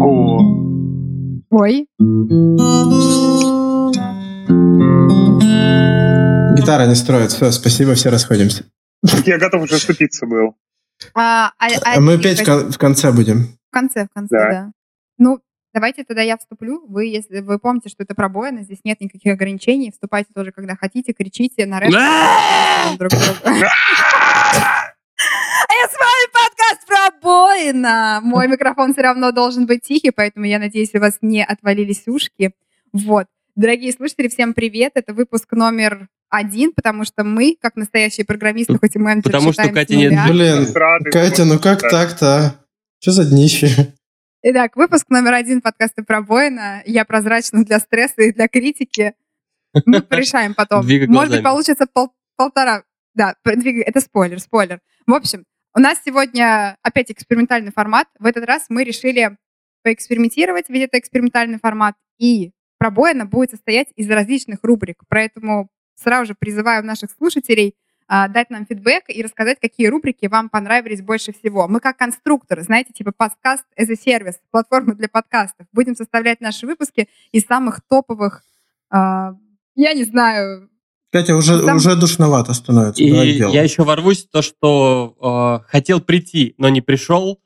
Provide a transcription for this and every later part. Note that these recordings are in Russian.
О, Ой. Гитара не строит. Все, спасибо, все расходимся. я готов уже вступиться был. А, а- а- А мы опять кон- в конце будем. в конце, в конце, Да. да. Ну, давайте тогда я вступлю. Вы, если вы помните, что это пробоина, здесь нет никаких ограничений. Вступайте тоже, когда хотите, кричите на рэп. друг друга. А с вами «Пробоина». Мой микрофон все равно должен быть тихий, поэтому я надеюсь, у вас не отвалились ушки. Вот. Дорогие слушатели, всем привет. Это выпуск номер один, потому что мы, как настоящие программисты, хоть и менеджеры, Потому что с нет. Блин, Катя, ну как так-то? а? Что за днище? Итак, выпуск номер один подкаста «Пробоина». Я прозрачна для стресса и для критики. Мы порешаем потом. Может быть, получится пол- полтора... Да, двигай- это спойлер, спойлер. В общем, у нас сегодня опять экспериментальный формат. В этот раз мы решили поэкспериментировать, ведь это экспериментальный формат. И пробоина будет состоять из различных рубрик. Поэтому сразу же призываю наших слушателей а, дать нам фидбэк и рассказать, какие рубрики вам понравились больше всего. Мы как конструктор, знаете, типа подкаст as a service, платформа для подкастов. Будем составлять наши выпуски из самых топовых, а, я не знаю, Катя, уже, Там- уже душновато становится. И Давай я еще ворвусь в то, что э, хотел прийти, но не пришел.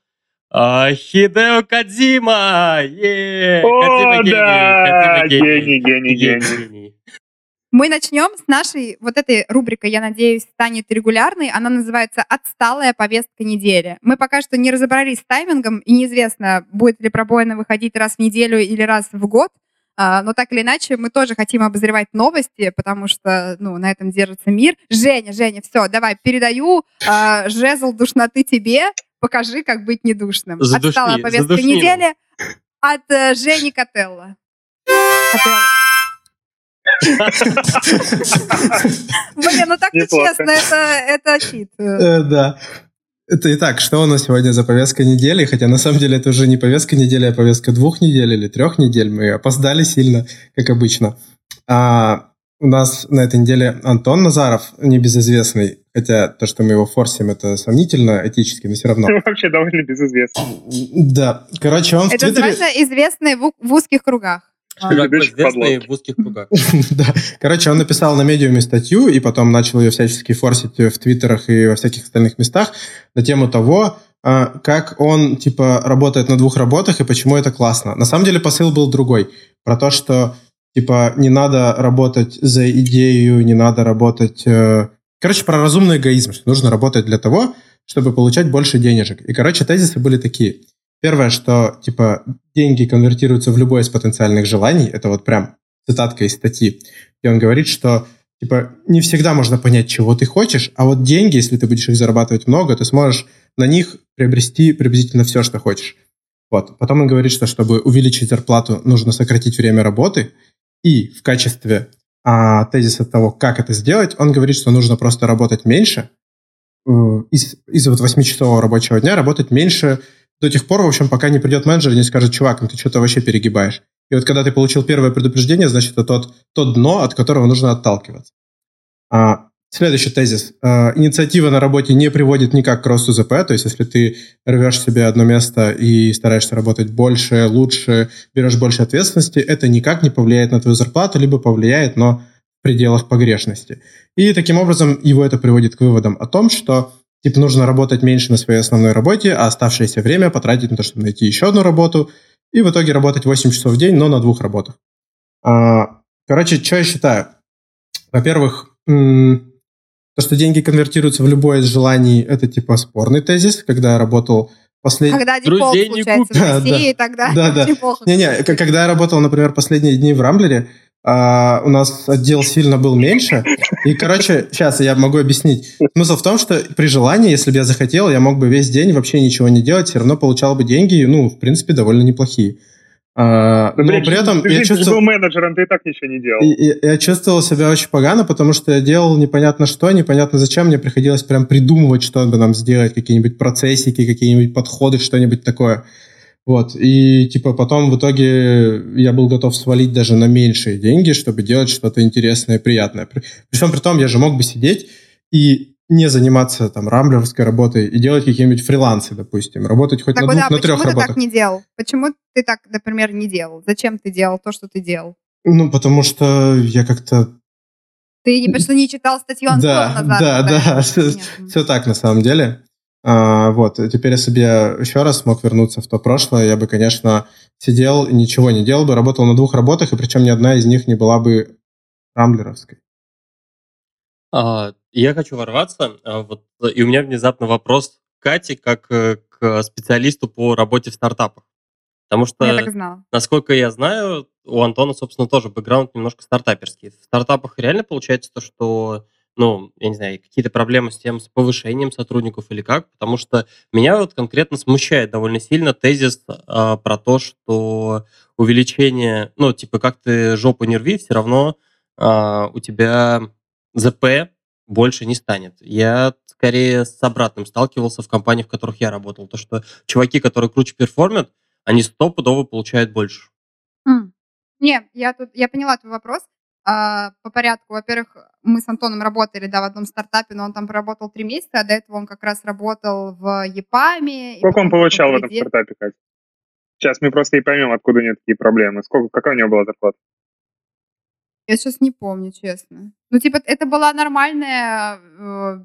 А, Хидео Кадзима! Е! О, Кодзима да, Кодзима гений, гений, гений. гений. Мы начнем с нашей вот этой рубрикой, я надеюсь, станет регулярной. Она называется «Отсталая повестка недели». Мы пока что не разобрались с таймингом, и неизвестно, будет ли пробоина выходить раз в неделю или раз в год. А, Но так или иначе, мы тоже хотим обозревать новости, потому что ну, на этом держится мир. Женя, Женя, все, давай, передаю а, жезл душноты тебе. Покажи, как быть недушным. Задушни, Отсталая повестка задушни недели от э, Жени Котелло. Котелло. Блин, ну так нечестно, это, это чит. Э, Да. Это итак, что у нас сегодня за повестка недели? Хотя на самом деле это уже не повестка недели, а повестка двух недель или трех недель. Мы опоздали сильно, как обычно. А, у нас на этой неделе Антон Назаров, небезызвестный, хотя то, что мы его форсим, это сомнительно этически, но все равно. Вообще довольно безызвестно. Да, короче, он в Это Твиттере... называется известный в узких кругах. Широко известный в узких кругах. Да. Короче, он написал на медиуме статью и потом начал ее всячески форсить в твиттерах и во всяких остальных местах на тему того, а, как он, типа, работает на двух работах и почему это классно. На самом деле посыл был другой. Про то, что, типа, не надо работать за идею, не надо работать... э, Короче, про разумный эгоизм, что нужно работать для того, чтобы получать больше денежек. И, короче, тезисы были такие. Первое, что, типа, деньги конвертируются в любое из потенциальных желаний. Это вот прям цитатка из статьи. И он говорит, что, типа, не всегда можно понять, чего ты хочешь, а вот деньги, если ты будешь их зарабатывать много, ты сможешь на них приобрести приблизительно все, что хочешь. Вот. Потом он говорит, что чтобы увеличить зарплату, нужно сократить время работы. И в качестве а, тезиса того, как это сделать, он говорит, что нужно просто работать меньше, э, из, из вот 8-часового рабочего дня работать меньше до тех пор, в общем, пока не придет менеджер и не скажет, чувак, ну ты что-то вообще перегибаешь. И вот когда ты получил первое предупреждение, значит, это тот, то дно, от которого нужно отталкиваться. А, следующий тезис. А, инициатива на работе не приводит никак к росту ЗП, то есть если ты рвешь себе одно место и стараешься работать больше, лучше, берешь больше ответственности, это никак не повлияет на твою зарплату, либо повлияет, но в пределах погрешности. И таким образом его это приводит к выводам о том, что типа нужно работать меньше на своей основной работе, а оставшееся время потратить на то, чтобы найти еще одну работу, и в итоге работать 8 часов в день, но на двух работах. А, Короче, что я считаю? Во-первых, то, что деньги конвертируются в любое из желаний, это типа спорный тезис. Когда я работал последний... Когда дефолт Друзей не в. России, тогда Да, да. очень плохо. Не-не, к- когда я работал, например, последние дни в Рамблере, а, у нас отдел сильно был меньше. И, короче, сейчас я могу объяснить. Смысл в том, что при желании, если бы я захотел, я мог бы весь день вообще ничего не делать, все равно получал бы деньги, ну, в принципе, довольно неплохие. А, но блин, при этом ты, я ты же был чувствовал, менеджером, ты и так ничего не делал. и- и- я чувствовал себя очень погано, потому что я делал непонятно что, непонятно зачем. Мне приходилось прям придумывать, что бы нам сделать, какие-нибудь процессики, какие-нибудь подходы, что-нибудь такое. Вот, и типа потом в итоге я был готов свалить даже на меньшие деньги, чтобы делать что-то интересное и приятное. При, всем при том, я же мог бы сидеть и не заниматься там рамблеровской работой и делать какие-нибудь фрилансы, допустим, работать хоть Так на вот, двух, да, на трех почему ты работах. так не делал? Почему ты так, например, не делал? Зачем ты делал то, что ты делал? Ну, потому что я как-то... Ты не, что не читал статью Антона Да, назад. да, да, Понятно. все так на самом деле. А, вот, теперь, если бы я еще раз смог вернуться в то прошлое, я бы, конечно, сидел и ничего не делал бы, работал на двух работах, и причем ни одна из них не была бы рамблеровской. А, Я хочу ворваться, а, вот, и у меня внезапно вопрос к Кате, как э, к специалисту по работе в стартапах. Потому что, Я так и знала. насколько я знаю, у Антона, собственно, тоже бэкграунд немножко стартаперский. В стартапах реально получается то, что, ну, я не знаю, какие-то проблемы с тем, с повышением сотрудников или как, потому что меня вот конкретно смущает довольно сильно тезис а, про то, что увеличение, ну, типа, как ты жопу не рви, все равно а, у тебя ЗП больше не станет. Я скорее с обратным сталкивался в компаниях, в которых я работал. То, что чуваки, которые круче перформят, они стопудово получают больше. М. Не, я тут, я поняла твой вопрос. А, по порядку, во-первых, мы с Антоном работали, да, в одном стартапе, но он там проработал три месяца, а до этого он как раз работал в ЕПАМе. Сколько он получал в этом стартапе, Катя? Сейчас мы просто и поймем, откуда у него такие проблемы. Сколько, какая у него была зарплата? Я сейчас не помню, честно. Ну, типа, это была нормальная э,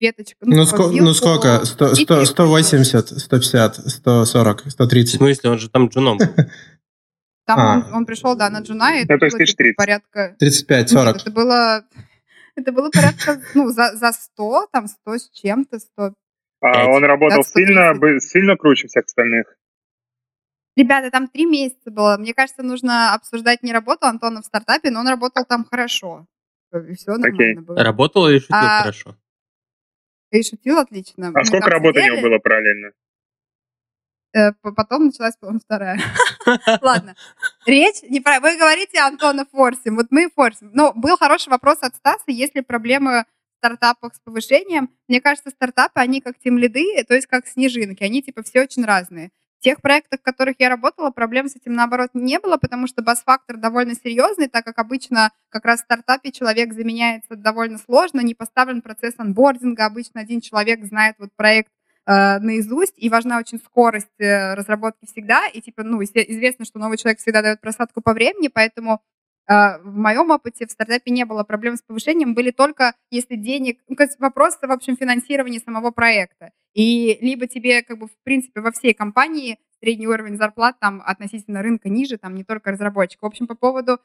веточка. Ну, типа, ско- вилку ну сколько? Сто- и сто- фиг 180, 150, 140, В 130. смысле, он же там джуном. Там А. он, он пришел, да, на Джуна, и Ну, это то есть было, типа, 1030. порядка... 35, Нет, 40. это было... Это было порядка, ну, за, за 100, там, 100 с чем-то, 100. А он работал Да, 130. сильно, бы- сильно круче всех остальных. Ребята, там три месяца было. Мне кажется, нужно обсуждать не работу Антона в стартапе, но он работал там хорошо. И все нормально было. Работал или шутил А, хорошо? И шутил отлично. А Мы сколько там работы у него было параллельно? Э, Потом началась, по-моему, вторая. Ладно. Речь не про... Вы говорите Антона форсим. Вот мы форсим. Но был хороший вопрос от Стаса. Есть ли проблемы в стартапах с повышением? Мне кажется, стартапы, они как тем лиды, то есть как снежинки. Они типа все очень разные. В тех проектах, в которых я работала, проблем с этим, наоборот, не было, потому что бас-фактор довольно серьезный, так как обычно как раз в стартапе человек заменяется довольно сложно, не поставлен процесс анбординга, обычно один человек знает вот проект э, наизусть, и важна очень скорость э, разработки всегда, и типа, ну, известно, что новый человек всегда дает просадку по времени, поэтому э, в моем опыте в стартапе не было проблем с повышением, были только, если денег, ну, как вопрос, в общем, финансирования самого проекта. И либо тебе, как бы, в принципе, во всей компании средний уровень зарплат там относительно рынка ниже, там не только разработчик. В общем, по поводу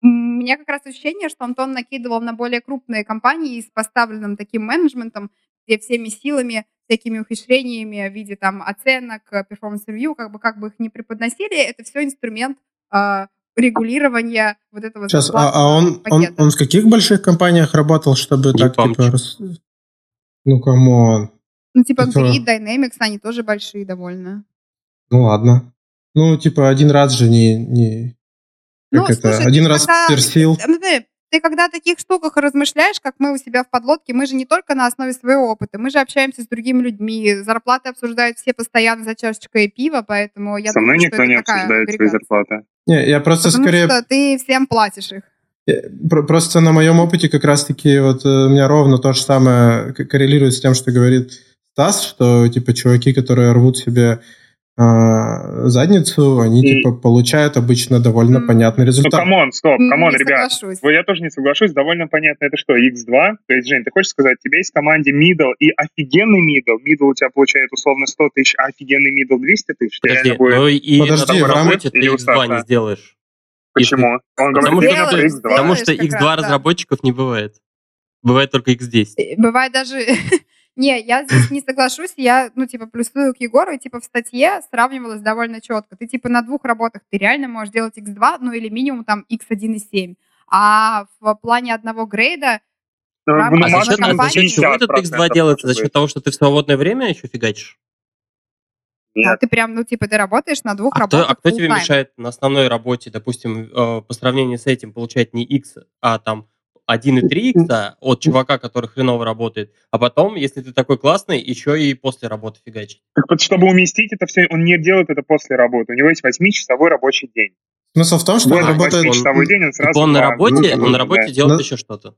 у меня как раз ощущение, что Антон накидывал на более крупные компании с поставленным таким менеджментом, где всеми силами, всякими ухищрениями в виде там оценок, перформанс-ревью, как бы, как бы их не преподносили, это все инструмент э, регулирования вот этого Сейчас, а, а он, он, пакета. он в каких больших компаниях работал, чтобы Не так, помню. типа, рас- Ну, камон. Ну, типа это- Grid, Dynamics, они тоже большие довольно. Ну, ладно. Ну, типа, один раз же не... не... Ну, Как это? слушай, один ты раз персил. Ну, Ты, ты когда о таких штуках размышляешь, как мы у себя в подлодке, мы же не только на основе своего опыта, мы же общаемся с другими людьми, зарплаты обсуждают все постоянно за чашечкой пива, поэтому я Со мной думаю, что никто это не такая обсуждает свои зарплаты. Не, я просто Потому скорее... что ты всем платишь их. Про- Просто на моем опыте как раз-таки вот э, у меня ровно то же самое коррелирует с тем, что говорит Стас, что типа чуваки, которые рвут себе задницу, они И- типа получают обычно довольно М. понятный Ну, результат. Come on, стоп, come on, не ребят. соглашусь. Я тоже не соглашусь, довольно понятно, это что, X2? То есть, Жень, ты хочешь сказать, у тебя есть в команде middle и офигенный middle, middle у тебя получает условно 100 тысяч, а офигенный middle 200 тысяч, ты Подожди, будет... ну и Подожди, на работе ты или у X2 Стаса? не сделаешь. Почему? Он Потому говорит, что- тебе нужно Сделаешь, X2. Потому что Делаешь как X2 раз, да. разработчиков не бывает. Бывает только X10. Э, Бывает даже... Не, я здесь не соглашусь, я, ну, типа, плюсую к Егору, и, типа, в статье сравнивалось довольно четко. Ты, типа, на двух работах ты реально можешь делать X2, ну, или минимум там X1,7. А в плане одного грейда Ну, ну, А за счет, а за счет чего этот 50% X2 делается? За счет того, что ты в свободное время еще фигачишь? Нет. да, ты прям, ну, типа, ты работаешь на двух А кто, работах а кто тебе мешает на основной работе, допустим, э, по сравнению с этим получать не X, а там 1,3 X от чувака, который хреново работает, а потом, если ты такой классный, еще и после работы фигачить? Так вот, чтобы уместить это все, он не делает это после работы. У него есть 8-часовой рабочий день. Смысл в том, что он работает... восьмичасовой день, он сразу... он на работе, ну, он на работе да. делает Ну, еще что-то.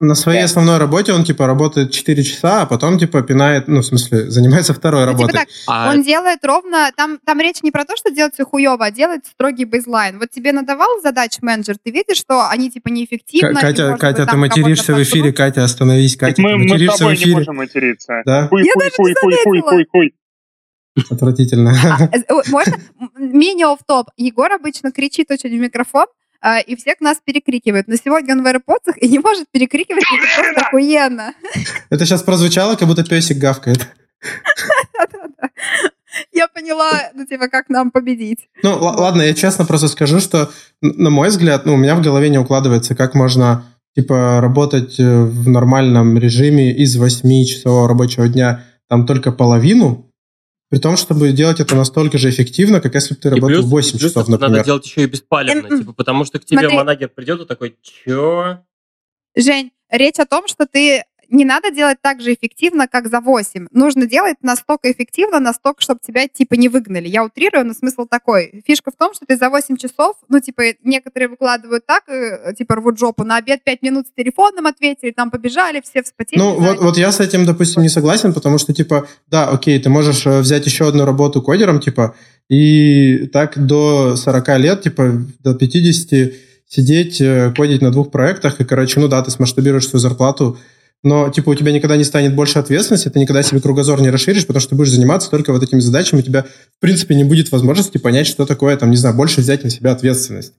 На своей основной работе он, типа, работает 4 часа, а потом, типа, пинает, ну, в смысле, занимается второй Ну, типа работой. так, А он делает ровно, там, там речь не про то, что делать все хуево, а делает строгий бейзлайн. Вот тебе надавал задач менеджер, ты видишь, что они типа неэффективны. К- Катя, может Катя, быть, ты материшься в эфире. Катя, остановись, Катя, мы, ты мы с материшься в тобой не эфире. можем материться. Да, Хуй, Я хуй, даже хуй, не хуй, хуй, хуй, хуй. отвратительно. А, э, Можно м, мини в топ Егор обычно кричит очень в микрофон, и всех нас перекрикивает. Но сегодня он в AirPods и не может перекрикивать, это просто охуенно. Это сейчас прозвучало, как будто песик гавкает. Да-да-да. Я поняла, ну, типа, как нам победить. Ну, л- ладно, я честно просто скажу, что, на мой взгляд, ну, у меня в голове не укладывается, как можно, типа, работать э, в нормальном режиме из 8-часового рабочего дня там только половину, при том, чтобы делать это настолько же эффективно, как если бы ты и работал плюс, 8 плюс часов, это надо например. делать еще и беспалевно, М-м. типа, потому что к тебе Смотри. манагер придет и такой, чё? Жень, речь о том, что ты не надо делать так же эффективно, как за 8. Нужно делать настолько эффективно, настолько, чтобы тебя, типа, не выгнали. Я утрирую, но смысл такой. Фишка в том, что ты за 8 часов, ну, типа, некоторые выкладывают так, э, типа, рвут жопу, на обед 5 минут с телефоном ответили, там побежали, все вспотели. Ну, вот, вот я с этим, допустим, не согласен, потому что, типа, да, окей, ты можешь э, взять еще одну работу кодером, типа, и так до 40 лет, типа, до 50 сидеть, э, кодить на двух проектах, и, короче, ну да, ты смасштабируешь свою зарплату, но, типа, у тебя никогда не станет больше ответственности, ты никогда себе кругозор не расширишь, потому что ты будешь заниматься только вот этими задачами, у тебя, в принципе, не будет возможности понять, что такое, там, не знаю, больше взять на себя ответственность.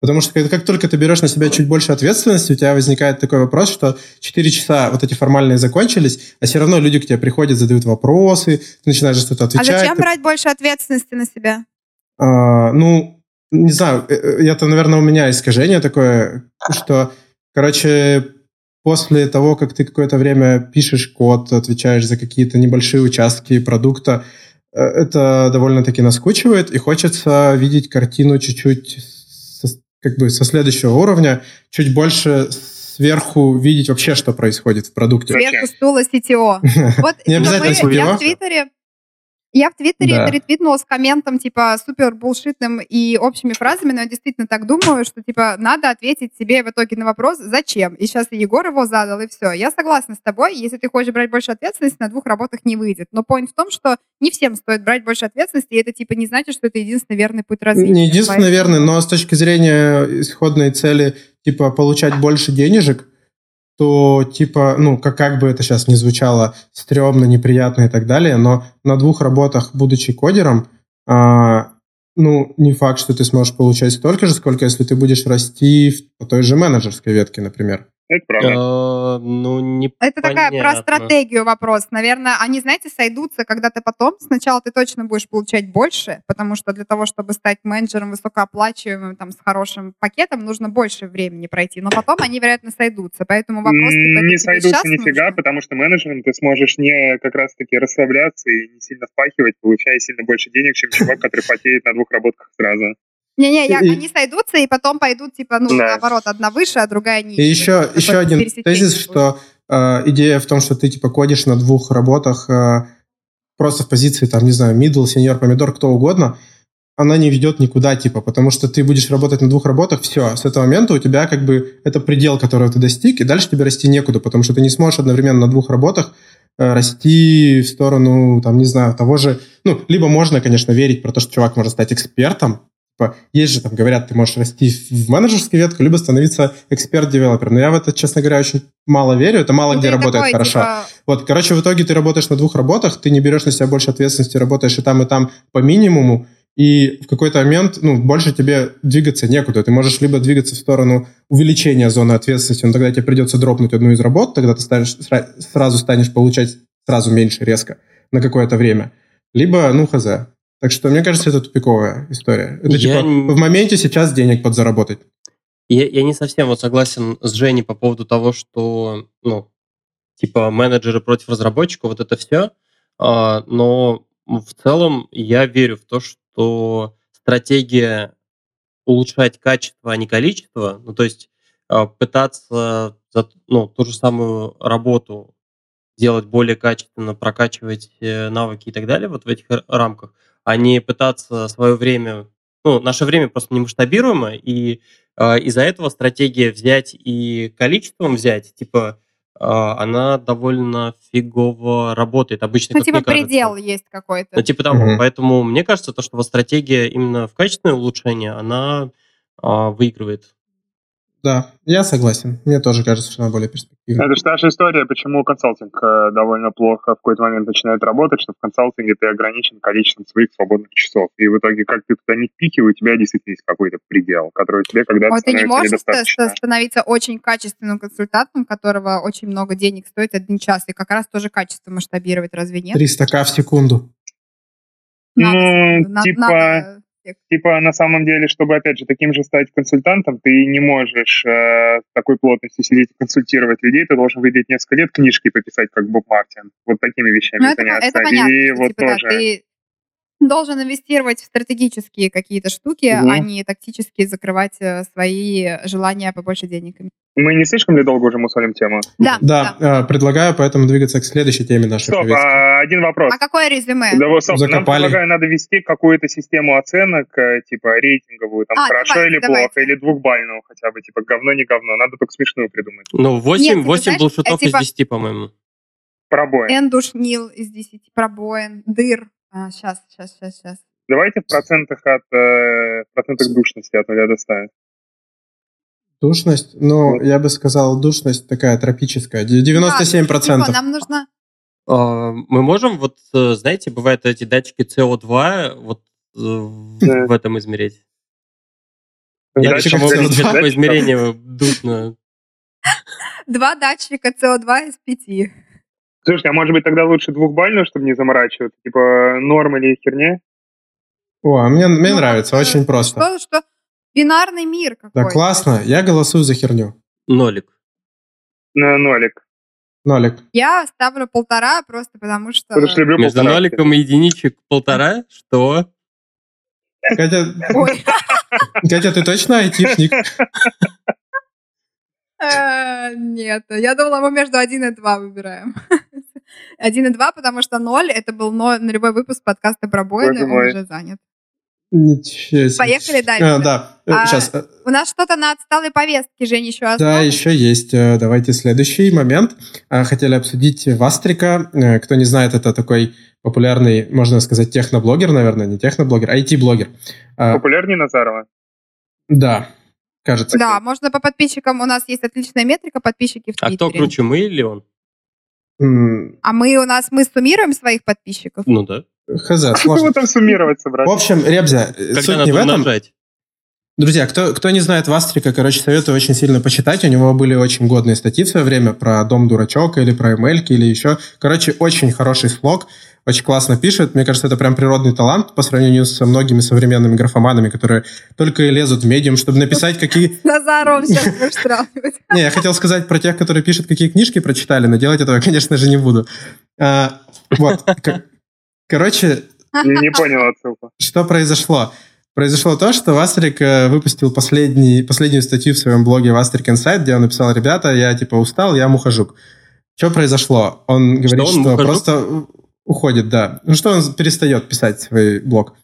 Потому что как, как только ты берешь на себя чуть больше ответственности, у тебя возникает такой вопрос, что 4 часа вот эти формальные закончились, а все равно люди к тебе приходят, задают вопросы, ты начинаешь что-то А отвечать. зачем ты- брать больше ответственности на себя? а, ну, не знаю, э, э, это, наверное, у меня искажение такое, что, короче, после того, как ты какое-то время пишешь код, отвечаешь за какие-то небольшие участки продукта, э, это довольно-таки наскучивает, и хочется видеть картину чуть-чуть со- как бы со следующего уровня, чуть больше сверху видеть вообще, что происходит в продукте. Сверху стула CTO. Вот Не обязательно мы- я CTO. в Твиттере я в Твиттере Да. это ретвитнула с комментом, типа, супер булшитным и общими фразами, но я действительно так думаю, что, типа, надо ответить себе в итоге на вопрос, зачем. И сейчас Егор его задал, и все. Я согласна с тобой, если ты хочешь брать больше ответственности, на двух работах не выйдет. Но point в том, что не всем стоит брать больше ответственности, и это, типа, не значит, что это единственный верный путь развития. Не единственно Поэтому- верный, но с точки зрения исходной цели, типа, получать больше денежек, то, типа, ну, как, как бы это сейчас не звучало, стрёмно, неприятно и так далее, но на двух работах, будучи кодером, а, ну, не факт, что ты сможешь получать столько же, сколько если ты будешь расти в, той же менеджерской ветке, например. Это правда. Э, Ну, не Это такая про стратегию вопрос. Наверное, они, знаете, сойдутся когда-то потом. Сначала ты точно будешь получать больше, потому что для того, чтобы стать менеджером высокооплачиваемым, там, с хорошим пакетом, нужно больше времени пройти. Но потом они, вероятно, сойдутся. Поэтому вопрос, типа, не сойдутся нифига, нужно? потому что менеджером ты сможешь не как раз-таки расслабляться и не сильно впахивать, получая сильно больше денег, чем чувак, который потеет на двух работах сразу. Не-не, я- они сойдутся, и потом пойдут, типа, ну, Да. наоборот, одна выше, а другая ниже. И еще, еще один тезис, будет. что э, идея в том, что ты, типа, кодишь на двух работах э, просто в позиции, там, не знаю, middle, senior, помидор, кто угодно, она не ведет никуда, типа, потому что ты будешь работать на двух работах, все, с этого момента у тебя как бы это предел, которого ты достиг, и дальше тебе расти некуда, потому что ты не сможешь одновременно на двух работах э, расти в сторону, там, не знаю, того же, ну, либо можно, конечно, верить про то, что чувак может стать экспертом, есть же там, говорят, ты можешь расти в менеджерскую ветку, либо становиться эксперт-девелопером. Но я в это, честно говоря, очень мало верю. Это мало Ну, где работает такой, хорошо. типа, Вот, короче, в итоге ты работаешь на двух работах, ты не берешь на себя больше ответственности, работаешь и там, и там по минимуму, и в какой-то момент, ну, больше тебе двигаться некуда. Ты можешь либо двигаться в сторону увеличения зоны ответственности, но тогда тебе придется дропнуть одну из работ, тогда ты станешь, сра- сразу станешь получать сразу меньше резко на какое-то время. Либо, ну, хз. Так что, мне кажется, это тупиковая история. Это Я типа в моменте сейчас денег подзаработать. Я, я не совсем вот согласен с Женей по поводу того, что, ну, типа менеджеры против разработчиков, вот это все. но в целом я верю в то, что стратегия улучшать качество, а не количество, ну, то есть а, пытаться за, ну, ту же самую работу делать более качественно, прокачивать э, навыки и так далее вот в этих рамках, а не пытаться свое время... Ну, наше время просто не масштабируемо, и а, из-за этого стратегия взять и количеством взять, типа, а, она довольно фигово работает. Обычно, Ну, типа мне кажется. предел есть какой-то. Ну, типа того. Мгм. Поэтому мне кажется, то, что вот стратегия именно в качественное улучшение, она а, выигрывает. Да, я согласен. Мне тоже кажется, что она более перспективная. Это же та же история, почему консалтинг э, довольно плохо в какой-то момент начинает работать, что в консалтинге ты ограничен количеством своих свободных часов. И в итоге, как ты туда не впихивай, у тебя действительно есть какой-то предел, который тебе когда-то Вот ты не можешь становиться очень качественным консультантом, которого очень много денег стоит один час, и как раз тоже качество масштабировать, разве нет? 300к в секунду. Ну, на- типа- надо- Типа, на самом деле, чтобы, опять же, таким же стать консультантом, ты не можешь э, с такой плотностью сидеть и консультировать людей, ты должен выделить несколько лет книжки пописать, как Боб Мартин. Вот такими вещами Ну, это, заняться. это понятно, и что, вот типа, да, тоже. ты должен инвестировать в стратегические какие-то штуки, Мгм. а не тактически закрывать э, свои желания побольше денег. Мы не слишком ли долго уже мусолим тему? Да, Да, э, предлагаю поэтому двигаться к следующей теме нашей Стоп, повестки. а, один вопрос. А какое резюме? Да, вот, стоп, нам Закопали. предлагаю, надо ввести какую-то систему оценок, э, типа рейтинговую, там, А, хорошо давайте, или давайте. плохо, или двухбальную хотя бы, типа, говно, не говно. Надо только смешную придумать. Ну, 8, Нет, типа, 8 знаешь, булшитов э, типа- из 10, по-моему. Пробоин. Н душнил из 10, пробоин, дыр. А, сейчас, сейчас, сейчас, сейчас. Давайте в процентах от э, процентах душности от нуля до 100. Душность, ну, я бы сказал, душность такая тропическая. Де- 97%. Типа, нам нужно... А, Мы можем, вот, э, знаете, бывают эти датчики CO2 вот э, в Да. в этом измерить. Я тому CO2? видеть по Датчик- измерению душно. Два датчика СО2 из пяти. Слушайте, а может быть тогда лучше двухбальную, чтобы не заморачиваться? Типа норм или херня? О, а мне, мне Ну, нравится, э, очень просто. Что, что? Бинарный мир Да, какой-то. классно. Я голосую за херню. Нолик. На нолик. Нолик. Я ставлю полтора просто потому что... Потому что люблю Между полторашки. ноликом и единичек полтора, что? Катя, Ой, Катя, ты точно айтишник? э, нет, я думала, мы между один и два выбираем. Один и два, потому что ноль, это был но- нулевой выпуск подкаста про Бойна, Боже он уже занят. Ничего себе. Поехали дальше. А, да, А, сейчас. У нас что-то на отсталой повестке, Жень, еще Да, осталось? еще есть. Э, Давайте следующий момент. А, Хотели обсудить Вастрика. Э, Кто не знает, это такой популярный, можно сказать, техноблогер, наверное, не техноблогер, а IT-блогер. А, Популярнее Назарова? Да, кажется. Да, можно по подписчикам, у нас есть отличная метрика, подписчики в А кто Твиттере. круче, мы или он? А мы у нас, мы суммируем своих подписчиков? Ну да. Хз, Что сложно. вы там суммировать собрались? В общем, Ребзя, э, Когда суть не в этом. умножать. Друзья, кто, кто не знает Вастрика, короче, советую очень сильно почитать. У него были очень годные статьи в свое время про Дом Дурачок или про ML или еще. Короче, очень хороший слог, очень классно пишет. Мне кажется, это прям природный талант по сравнению со многими современными графоманами, которые только и лезут в медиум, чтобы написать какие... Назаров сейчас. Не, я хотел сказать про тех, которые пишут, какие книжки прочитали, но делать этого, конечно же, не буду. А, вот. Короче, Не понял отсылку. что произошло? Произошло то, что Вастрик э, выпустил последний, последнюю статью в своем блоге Вастрик Инсайт, где он написал, ребята, я типа устал, я мухожук. Что произошло? Он говорит, он что, мухожук? просто уходит, да. Ну что он перестает писать свой блог.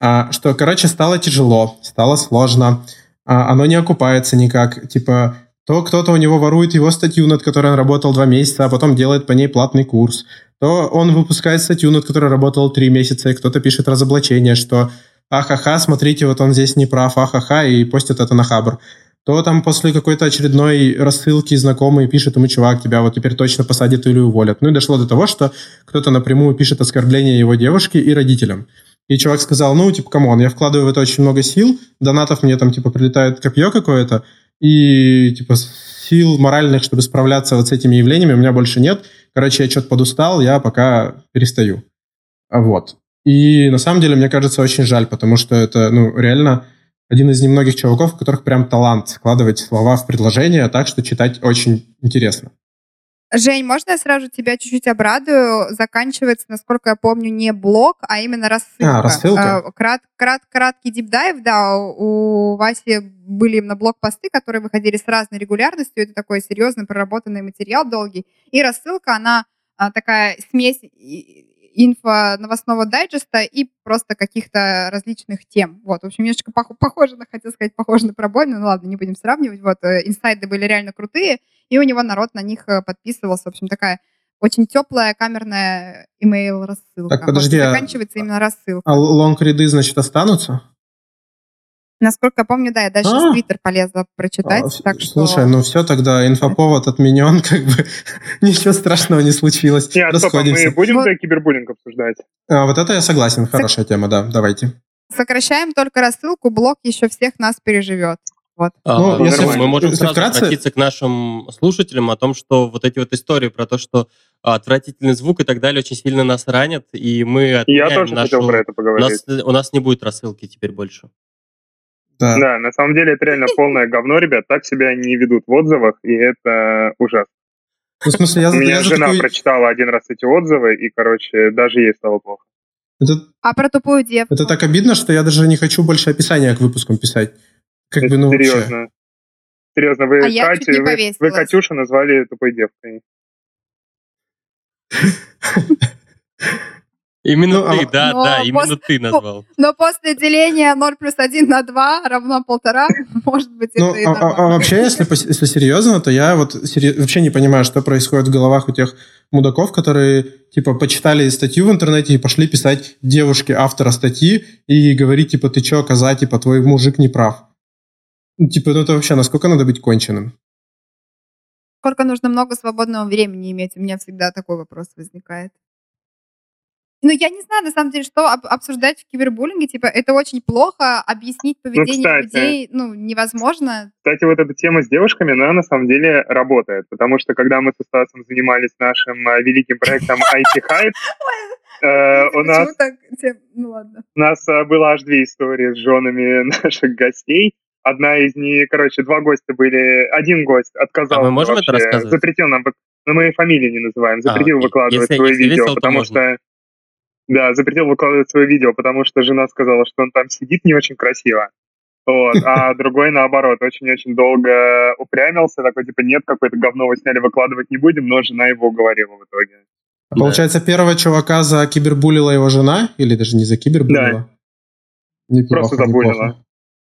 А, что, короче, стало тяжело, стало сложно, а, оно не окупается никак. Типа, то кто-то у него ворует его статью, над которой он работал два месяца, а потом делает по ней платный курс. То он выпускает статью, над которой работал три месяца, и кто-то пишет разоблачение, что ахаха, смотрите, вот он здесь не прав, ахаха, и постит это на Хабр. То там после какой-то очередной рассылки знакомый пишет ему, чувак, тебя вот теперь точно посадят или уволят. Ну и дошло до того, что кто-то напрямую пишет оскорбление его девушке и родителям. И чувак сказал, ну, типа, come on, я вкладываю в это очень много сил, донатов мне там, типа, прилетает копье какое-то, и, типа, сил моральных, чтобы справляться вот с этими явлениями у меня больше нет. Короче, я что-то подустал, я пока перестаю. А Вот. И на самом деле, мне кажется, очень жаль, потому что это, ну, реально один из немногих чуваков, у которых прям талант складывать слова в предложения так, что читать очень интересно. Жень, можно я сразу тебя чуть-чуть обрадую? Заканчивается, насколько я помню, не блог, а именно рассылка. А, рассылка. Э, Крат, крат, краткий дипдайв, да, у Васи были именно блог-посты, которые выходили с разной регулярностью. Это такой серьезный проработанный материал долгий. И рассылка, она а, такая смесь инфо новостного дайджеста и просто каких-то различных тем. Вот, в общем, немножечко пох- похоже, на, хотел сказать, похоже на пробойную, ну ладно, не будем сравнивать. Вот, э, инсайды были реально крутые, и у него народ на них э, подписывался. В общем, такая очень теплая камерная email рассылка. Так, подожди, а- заканчивается именно рассылка. А лонг-ряды, значит, останутся? Насколько я помню, да, я дальше А. в Твиттер полезла прочитать, А, так что... Слушай, ну все, тогда инфоповод отменен, как бы ничего страшного не случилось. Нет, стоп, а мы будем Вот. кибербуллинг обсуждать? А, вот это я согласен, хорошая тема, да, давайте. Сокращаем только рассылку, блог еще всех нас переживет. Вот. А, Ну, ну, если- мы можем сразу вкратце- обратиться к нашим слушателям о том, что вот эти вот истории про то, что отвратительный звук и так далее очень сильно нас ранят, и мы Я отменяем тоже нашу... хотел про это у, поговорить. нас, у нас не будет рассылки теперь больше. Да. Да, на самом деле это реально полное говно, ребят. Так себя не ведут в отзывах, и это ужасно. Ну, в смысле, я, У меня я жена такой- прочитала один раз эти отзывы, и, короче, даже ей стало плохо. Это, А про тупую девку? это так обидно, что я даже не хочу больше описания к выпускам писать. Как бы, Это ну вообще. серьезно. Серьезно, вы, А Катю, вы, вы. Катюшу назвали тупой девкой. Именно Ну, а- ты, да, Но да, именно ты назвал. Но после деления 0 плюс 1 на 2 равно полтора, может быть, Ну, это и а, а- а нормально. вообще, если, если серьезно, то я вот сери- вообще не понимаю, что происходит в головах у тех мудаков, которые, типа, почитали статью в интернете и пошли писать девушке автора статьи и говорить, типа, ты чё, коза, типа, твой мужик не прав. Ну, Типа, ну это вообще, насколько надо быть конченым? Сколько нужно много свободного времени иметь? У меня всегда такой вопрос возникает. Ну, я не знаю, на самом деле, что об- обсуждать в кибербуллинге. Типа, это очень плохо, объяснить поведение кстати. людей, ну, невозможно. Кстати, вот эта тема с девушками, она на самом деле работает, потому что когда мы со Стасом занимались нашим э, великим проектом IT Hype, э, у нас Ну, ладно. У нас э, было аж две истории с женами наших гостей. Одна из них, короче, два гостя были. Один гость отказался. А мы можем это вообще, рассказывать? Запретил нам, но мы фамилии не называем, запретил окей. выкладывать Если- свое если видео, весело, то потому можно. что... Да, запретил выкладывать свое видео, потому что жена сказала, что он там сидит не очень красиво. Вот. А другой, наоборот, очень-очень долго упрямился, такой, типа, нет, какое-то говно вы сняли, выкладывать не будем, но жена его уговорила в итоге. А Получается, первого чувака за кибербулила его жена? Или даже не за кибербулила? Неплохо, Просто забулила. неплохо.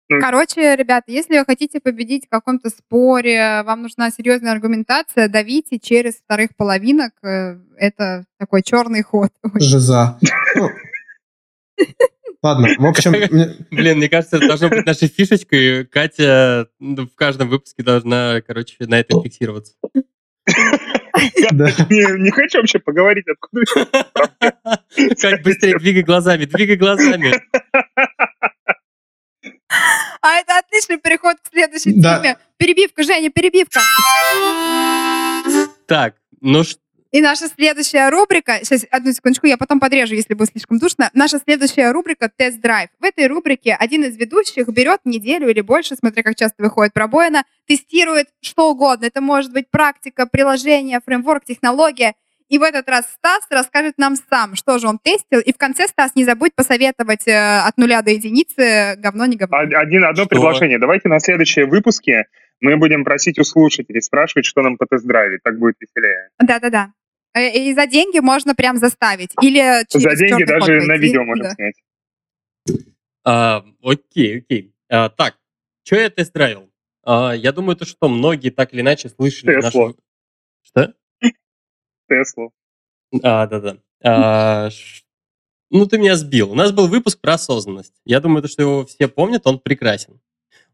Короче, ребята, если вы хотите победить в каком-то споре, вам нужна серьезная аргументация, давите через вторых половинок. э, Это такой черный ход. Жиза. Ну, Ладно, в общем, Блин, мне кажется, это должно быть нашей фишечкой. Катя ну, в каждом выпуске должна, короче, на этом фиксироваться. Не, хочу вообще поговорить, откуда Кать, быстрее, двигай глазами, двигай глазами. А это отличный переход к следующей Да. теме. Перебивка, Женя, перебивка. Так, ну ш- И наша следующая рубрика, сейчас, одну секундочку, я потом подрежу, если будет слишком душно. Наша следующая рубрика — тест-драйв. В этой рубрике один из ведущих берет неделю или больше, смотря как часто выходит пробоина, тестирует что угодно. Это может быть практика, приложение, фреймворк, технология. И в этот раз Стас расскажет нам сам, что же он тестил. И в конце, Стас, не забудь посоветовать э, от нуля до единицы говно, не говно. Од- Один, одно Что? предложение. Давайте на следующие выпуски мы будем просить у слушателей спрашивать, что нам по тест-драйве. Так будет веселее. Да-да-да. Э, И за деньги можно прям заставить. Или через За деньги даже на видео можем Да. снять. а, окей, окей. А, так, что я тест-драйвил? А, я думаю, то, что многие так или иначе слышали Теслу. нашу... Теслу. А, да-да. А, Ну, ты меня сбил. У нас был выпуск про осознанность. Я думаю, то, что его все помнят, он прекрасен.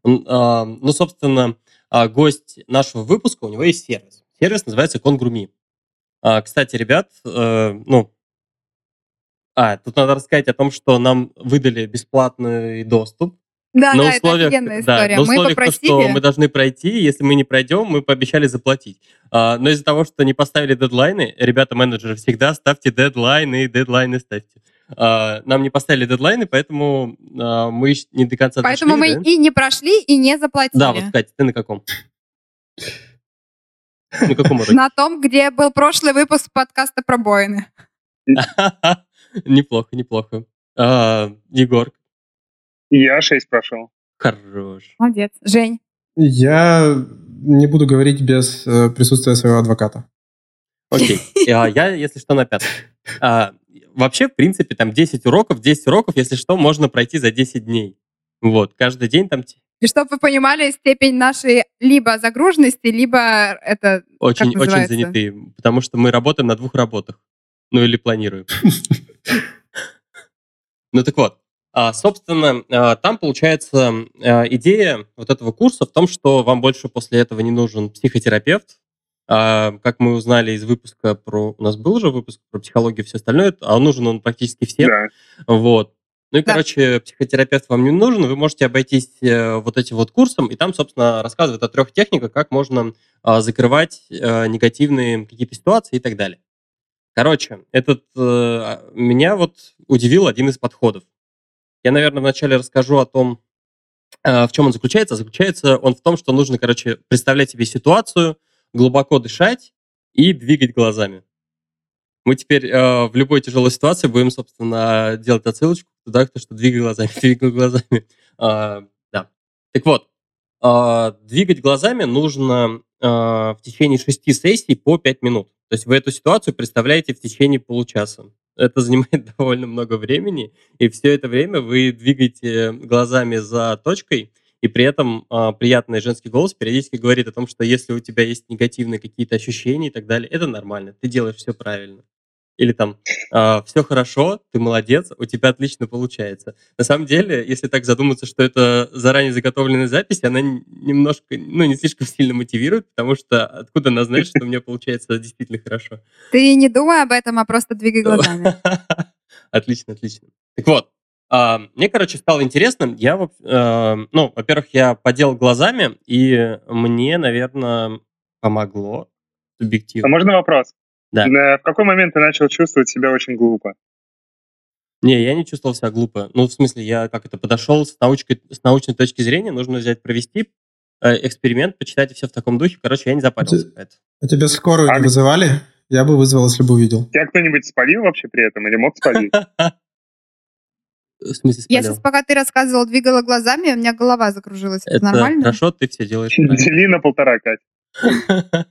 Он, а, ну, собственно, а, гость нашего выпуска, у него есть сервис. Сервис называется Конгруми. А, Кстати, ребят, э, ну, а, тут надо рассказать о том, что нам выдали бесплатный доступ Да, на да, это условиях, офигенная да, история. на Мы условиях, то, попросили... что мы должны пройти, если мы не пройдем, мы пообещали заплатить. А, но из-за того, что не поставили дедлайны, ребята-менеджеры, всегда ставьте дедлайны, дедлайны ставьте. А, нам не поставили дедлайны, поэтому а, мы не до конца Поэтому дошли, мы да? и не прошли, и не заплатили. Да, вот, Катя, ты на каком? На каком уровне? На том, где был прошлый выпуск подкаста про боины. Неплохо, неплохо. А, Егор, Я 6 прошел. хорош. Молодец. Жень. Я не буду говорить без э, присутствия своего адвоката. Окей. А, Я, если что, на пятом. А, вообще, в принципе, там 10 уроков, 10 уроков, если что, можно пройти за 10 дней. Вот, каждый день там... И чтобы вы понимали степень нашей либо загруженности, либо это Очень, очень занятые, потому что мы работаем на двух работах. Ну или планируем. Ну так вот, собственно, а, там получается а, идея вот этого курса в том, что вам больше после этого не нужен психотерапевт. Как мы узнали из выпуска про... У нас был уже выпуск про психологию и все остальное, а нужен он практически всем. Да. Вот. Ну и, да. короче, психотерапевт вам не нужен, вы можете обойтись э, вот этим вот курсом, и там, собственно, рассказывают о трех техниках, как можно закрывать э, негативные какие-то ситуации и так далее. Короче, этот э, меня вот удивил один из подходов. Я, наверное, вначале расскажу о том, э, в чем он заключается. Заключается он в том, что нужно, короче, представлять себе ситуацию, глубоко дышать и двигать глазами. Мы теперь э, в любой тяжелой ситуации будем, собственно, делать отсылочку туда, кто что двигай глазами, двигай глазами. Э, да. Так вот, э, двигать глазами нужно э, в течение шести сессий по пять минут. То есть вы эту ситуацию представляете в течение получаса. Это занимает довольно много времени, и все это время вы двигаете глазами за точкой, и при этом э, приятный женский голос периодически говорит о том, что если у тебя есть негативные какие-то ощущения и так далее, это нормально, ты делаешь все правильно или там э, «А, все хорошо, ты молодец, у тебя отлично получается. На самом деле, если так задуматься, что это заранее заготовленная запись, она немножко, ну, не слишком сильно мотивирует, потому что откуда она знает, что у меня получается действительно хорошо. Ты не думай об этом, а просто двигай глазами. Отлично, отлично. Так вот, а, мне, короче, стало интересно. Я, э, ну, во-первых, я поделал глазами, и мне, наверное, помогло субъективно. А можно вопрос? Да. В какой момент ты начал чувствовать себя очень глупо? Не, я не чувствовал себя глупо. Ну, в смысле, я как это подошел с, научкой, с научной точки зрения, нужно взять, провести э, эксперимент, почитать все в таком духе. Короче, я не запарился. А, а тебя скорую а... не вызывали? Я бы вызвал, если бы увидел. Тебя кто-нибудь спалил вообще при этом или мог спалить? В смысле спалил? Я сейчас, пока ты рассказывал, двигала глазами, у меня голова закружилась. Это, Это нормально? хорошо, ты все делаешь Дели на полтора, Кать.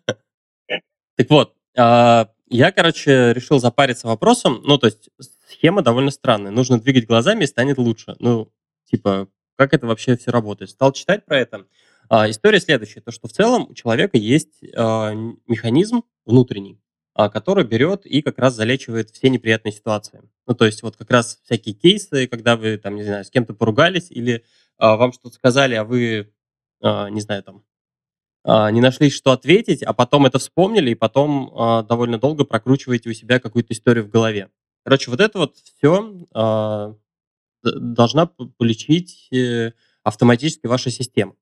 Так вот, я, короче, решил запариться вопросом. Ну, то есть схема довольно странная. Нужно двигать глазами, и станет лучше. Ну, типа, как это вообще все работает? Стал читать про это. А, история следующая. То, что в целом у человека есть а, механизм внутренний, а, который берет и как раз залечивает все неприятные ситуации. Ну, то есть вот как раз всякие кейсы, когда вы, там, не знаю, с кем-то поругались или а, вам что-то сказали, а вы, а, не знаю, там, а, не нашли, что ответить, а потом это вспомнили, и потом а, довольно долго прокручиваете у себя какую-то историю в голове. Короче, вот это вот все а, должна полечить э, автоматически ваша система.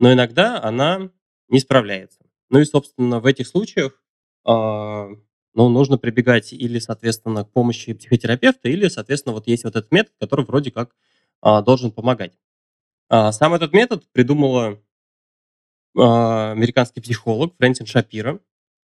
Но иногда она не справляется. Ну и, собственно, в этих случаях ну, нужно прибегать или, соответственно, к помощи психотерапевта, или, соответственно, вот есть вот этот метод, который вроде как должен помогать. Сам этот метод придумала а, американский психолог Фрэнсин Шапира.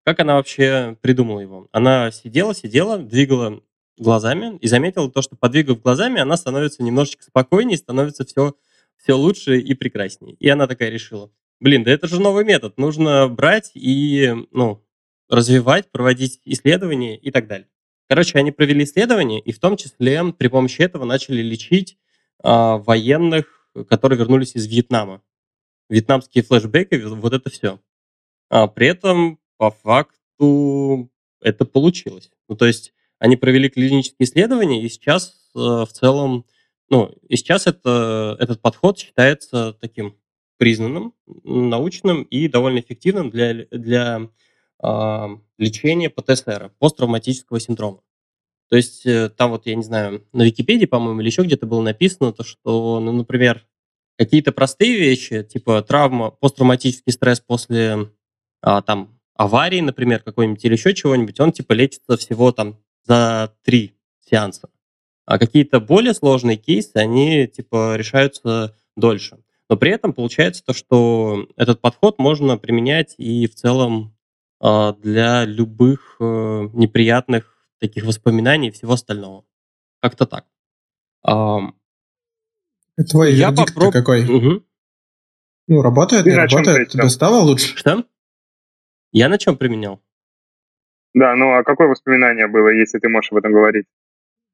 Как она вообще придумала его? Она сидела, сидела, двигала глазами и заметила то, что подвигав глазами, она становится немножечко спокойнее, становится все, все лучше и прекраснее. И она такая решила, блин, да это же новый метод, нужно брать и, ну, развивать, проводить исследования и так далее. Короче, они провели исследования, и в том числе при помощи этого начали лечить а, военных, которые вернулись из Вьетнама вьетнамские флешбеки, вот это все. А при этом, по факту, это получилось. Ну, то есть они провели клинические исследования, и сейчас э, в целом, ну, и сейчас это, этот подход считается таким признанным, научным и довольно эффективным для, для э, лечения ПТСР, посттравматического синдрома. То есть э, там вот, я не знаю, на Википедии, по-моему, или еще где-то было написано, то, что, ну, например, какие-то простые вещи, типа травма, посттравматический стресс после а, там аварии, например, какой-нибудь или еще чего-нибудь, он типа лечится всего там за три сеанса. А какие-то более сложные кейсы, они типа решаются дольше. Но при этом получается то, что этот подход можно применять и в целом а, для любых а, неприятных таких воспоминаний и всего остального. Как-то так. Твой я вердикт попроб... какой? Угу. Ну, работает, не работает. Тебе стало лучше? Что? Я на чем применял? Да, ну а какое воспоминание было, если ты можешь об этом говорить?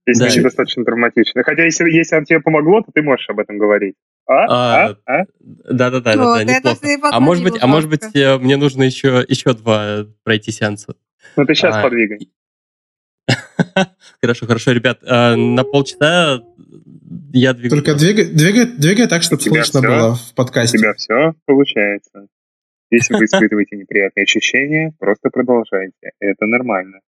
Если Да. недостаточно травматично. Хотя если, если оно тебе помогло, то ты можешь об этом говорить. А? А, А? А? Да, это неплохо. ты А может быть, а может быть, э, мне нужно еще, еще два э, пройти сеанса. Ну ты сейчас А, подвигай. Хорошо, хорошо, ребят, а, на полчаса я двигаю. Только двигай, двигай, двигай так, чтобы У слышно всё? было в У подкасте. тебя все получается. Если вы испытываете неприятные ощущения, просто продолжайте. Это нормально.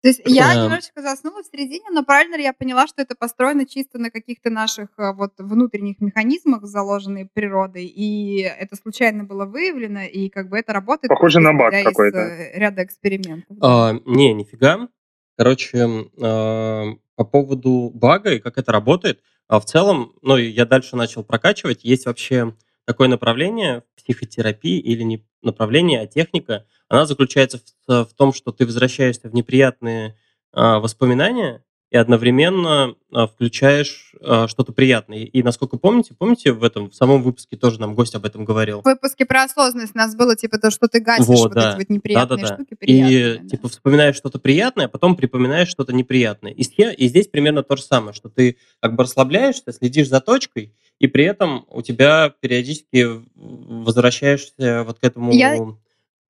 То есть я Эм. немножечко заснула в середине, но правильно ли я поняла, что это построено чисто на каких-то наших э, вот внутренних механизмах, заложенные природой, и это случайно было выявлено, и как бы это работает Похоже на баг какой-то. э, ряда экспериментов. А, не, нифига. Короче, а, по поводу бага и как это работает, а в целом, ну, я дальше начал прокачивать, есть вообще такое направление в психотерапии или не направление, а техника. Она заключается в, в том, что ты возвращаешься в неприятные а, воспоминания и одновременно а, включаешь а, что-то приятное. И, насколько помните, помните в этом в самом выпуске тоже нам гость об этом говорил. В выпуске про осознанность у нас было типа то, что ты гасишь Вот, вот, да. эти вот неприятные Да-да-да. штуки И приятными. да. типа вспоминаешь что-то приятное, а потом припоминаешь что-то неприятное. И, и здесь примерно то же самое, что ты как бы расслабляешься, следишь за точкой, и при этом у тебя периодически возвращаешься вот к этому Я-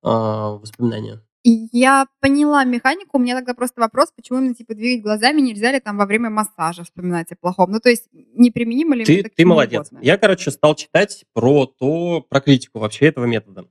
а, воспоминанию. И я поняла механику. У меня тогда просто вопрос, почему именно типа двигать глазами нельзя ли там во время массажа вспоминать о плохом? Ну, то есть неприменимо ли Ты, ты молодец. угодно? Я, короче, стал читать про то, про критику вообще этого метода.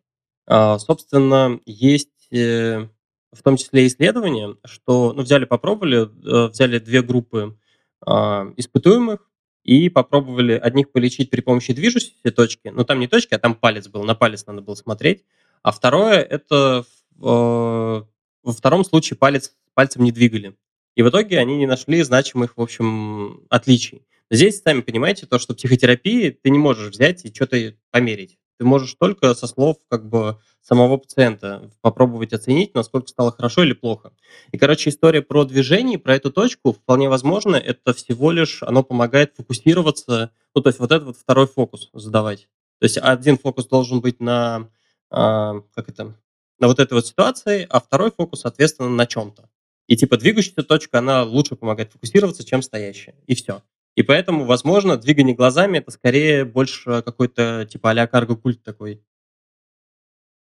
А, собственно, есть э, в том числе исследования, что ну, взяли, попробовали, э, взяли две группы а, испытуемых и попробовали одних полечить при помощи движущейся точки. Ну, там не точки, а там палец был, на палец надо было смотреть. А второе, это во втором случае палец, пальцем не двигали. И в итоге они не нашли значимых, в общем, отличий. Здесь, сами понимаете, то, что в психотерапии ты не можешь взять и что-то померить. Ты можешь только со слов как бы самого пациента попробовать оценить, насколько стало хорошо или плохо. И, короче, история про движение, про эту точку, вполне возможно, это всего лишь, оно помогает фокусироваться, ну, то есть вот этот вот второй фокус задавать. То есть один фокус должен быть на, а, как это, на вот этой вот ситуации, а второй фокус, соответственно, на чем-то. И типа двигающаяся точка, она лучше помогает фокусироваться, чем стоящая. И все. И поэтому, возможно, двигание глазами это скорее больше какой-то типа а-ля карго-культ такой.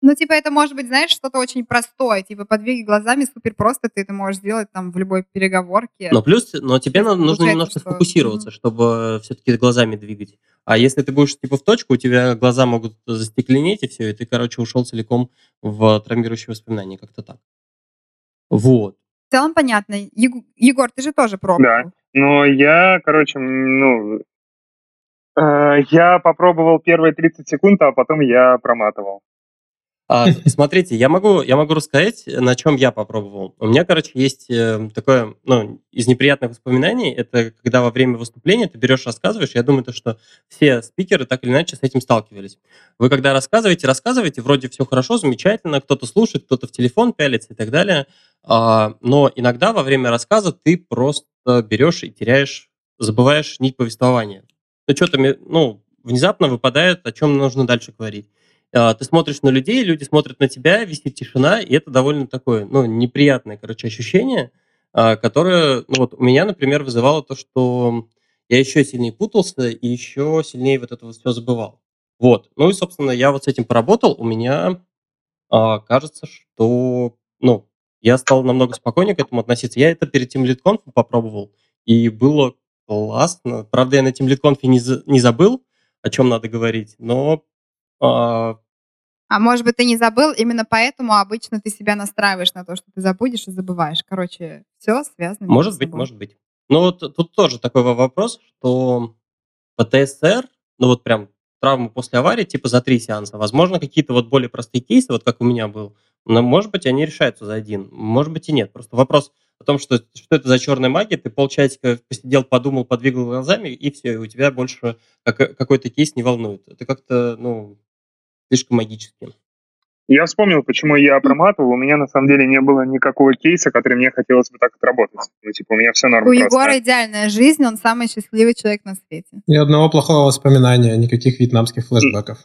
Ну, типа, это может быть, знаешь, что-то очень простое. Типа, подвигай глазами супер просто, ты это можешь сделать там в любой переговорке. Но плюс, но тебе надо, нужно Получается, немножко что- сфокусироваться, Мгм. чтобы все-таки глазами двигать. А если ты будешь типа в точку, у тебя глаза могут застекленеть и все, и ты, короче, ушел целиком в травмирующие воспоминания, как-то так. Вот. В целом понятно. Егу- Егор, ты же тоже пробовал. Но я, короче, ну... э, я попробовал первые 30 секунд, а потом я проматывал. А, смотрите, я могу, я могу рассказать, на чем я попробовал. У меня, короче, есть э, такое, ну, из неприятных воспоминаний, это когда во время выступления ты берешь, рассказываешь, я думаю, то, что все спикеры так или иначе с этим сталкивались. Вы когда рассказываете, рассказываете, вроде все хорошо, замечательно, кто-то слушает, кто-то в телефон пялится и так далее, а, но иногда во время рассказа ты просто берешь и теряешь, забываешь нить повествования. Ну, что-то, ну, внезапно выпадает, о чем нужно дальше говорить. А, ты смотришь на людей, люди смотрят на тебя, висит тишина, и это довольно такое, ну, неприятное, короче, ощущение, а, которое, ну, вот у меня, например, вызывало то, что я еще сильнее путался и еще сильнее вот это вот все забывал. Вот. Ну и, собственно, я вот с этим поработал. У меня а, кажется, что, ну, я стал намного спокойнее к этому относиться. Я это перед тем литконфом попробовал, и было классно. Правда, я на тем литконфе не, за- не забыл, о чем надо говорить, но а, А может быть, ты не забыл, именно поэтому обычно ты себя настраиваешь на то, что ты забудешь и забываешь. Короче, все связано. Может быть, собой. может быть. Ну вот тут тоже такой во- вопрос, что ПТСР, ну вот прям травмы после аварии, типа за три сеанса, возможно, какие-то вот более простые кейсы, вот как у меня был, но может быть они решаются за один, может быть и нет. Просто вопрос о том, что, что это за черная магия, ты полчасика посидел, подумал, подвигал глазами, и все, и у тебя больше как- какой-то кейс не волнует. Это как-то, ну, слишком магически. Я вспомнил, почему я проматывал. У меня на самом деле не было никакого кейса, который мне хотелось бы так отработать. Ну, типа, у меня все норм У просто. Егора идеальная жизнь, он самый счастливый человек на свете. Ни одного плохого воспоминания, никаких вьетнамских флешбеков.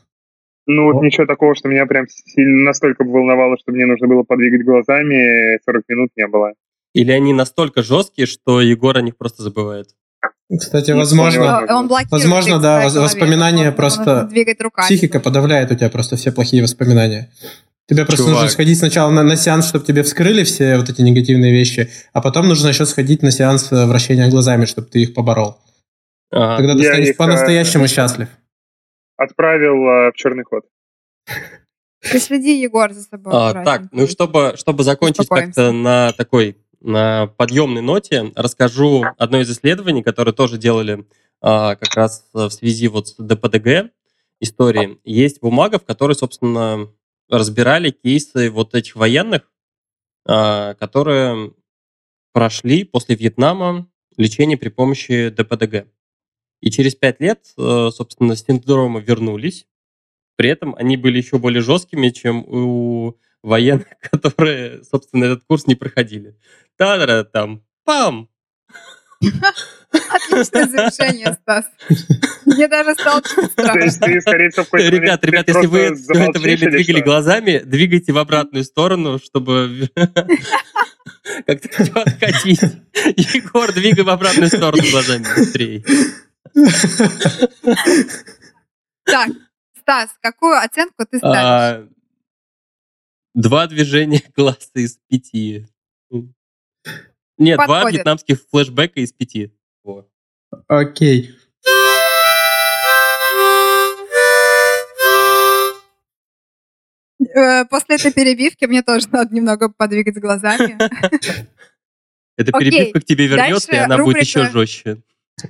Ну, вот О. ничего такого, что меня прям сильно настолько волновало, что мне нужно было подвигать глазами, 40 минут не было. Или они настолько жесткие, что Егор о них просто забывает? Кстати, Ну, возможно, вполне Он Возможно, да, воспоминания он- просто- он двигает руками. психика подавляет у тебя просто все плохие воспоминания. Тебе просто Чувак. нужно сходить сначала на, на сеанс, чтобы тебе вскрыли все вот эти негативные вещи, а потом нужно еще сходить на сеанс э, вращения глазами, чтобы ты их поборол. Ага. Тогда ты Я станешь их, э, по-настоящему счастлив. Отправил э, в черный ход. Ты следи, Егор, за собой. А, так, ну и чтобы, чтобы закончить Успокоимся. как-то на такой на подъемной ноте, расскажу одно из исследований, которые тоже делали а, как раз в связи вот с ДПДГ истории. Есть бумага, в которой, собственно, разбирали кейсы вот этих военных, а, которые прошли после Вьетнама лечение при помощи ДПДГ. И через пять лет, э, собственно, синдромы вернулись. При этом они были еще более жесткими, чем у военных, которые, собственно, этот курс не проходили. та там, пам! Отличное завершение, Стас. Мне даже стало чуть То есть страшно. ты, скорее всего, в какой-то Ребят, ребят, если вы все это время двигали что? глазами, двигайте в обратную сторону, чтобы как-то откатить. Егор, двигай в обратную сторону глазами быстрее. Так, Стас, какую оценку ты ставишь? Два движения глаза из пяти. Нет, два Подходит. вьетнамских флешбека из пяти. Окей. Э, После этой перебивки мне тоже надо немного подвигать глазами. Эта перебивка к тебе вернется, и она будет еще жестче.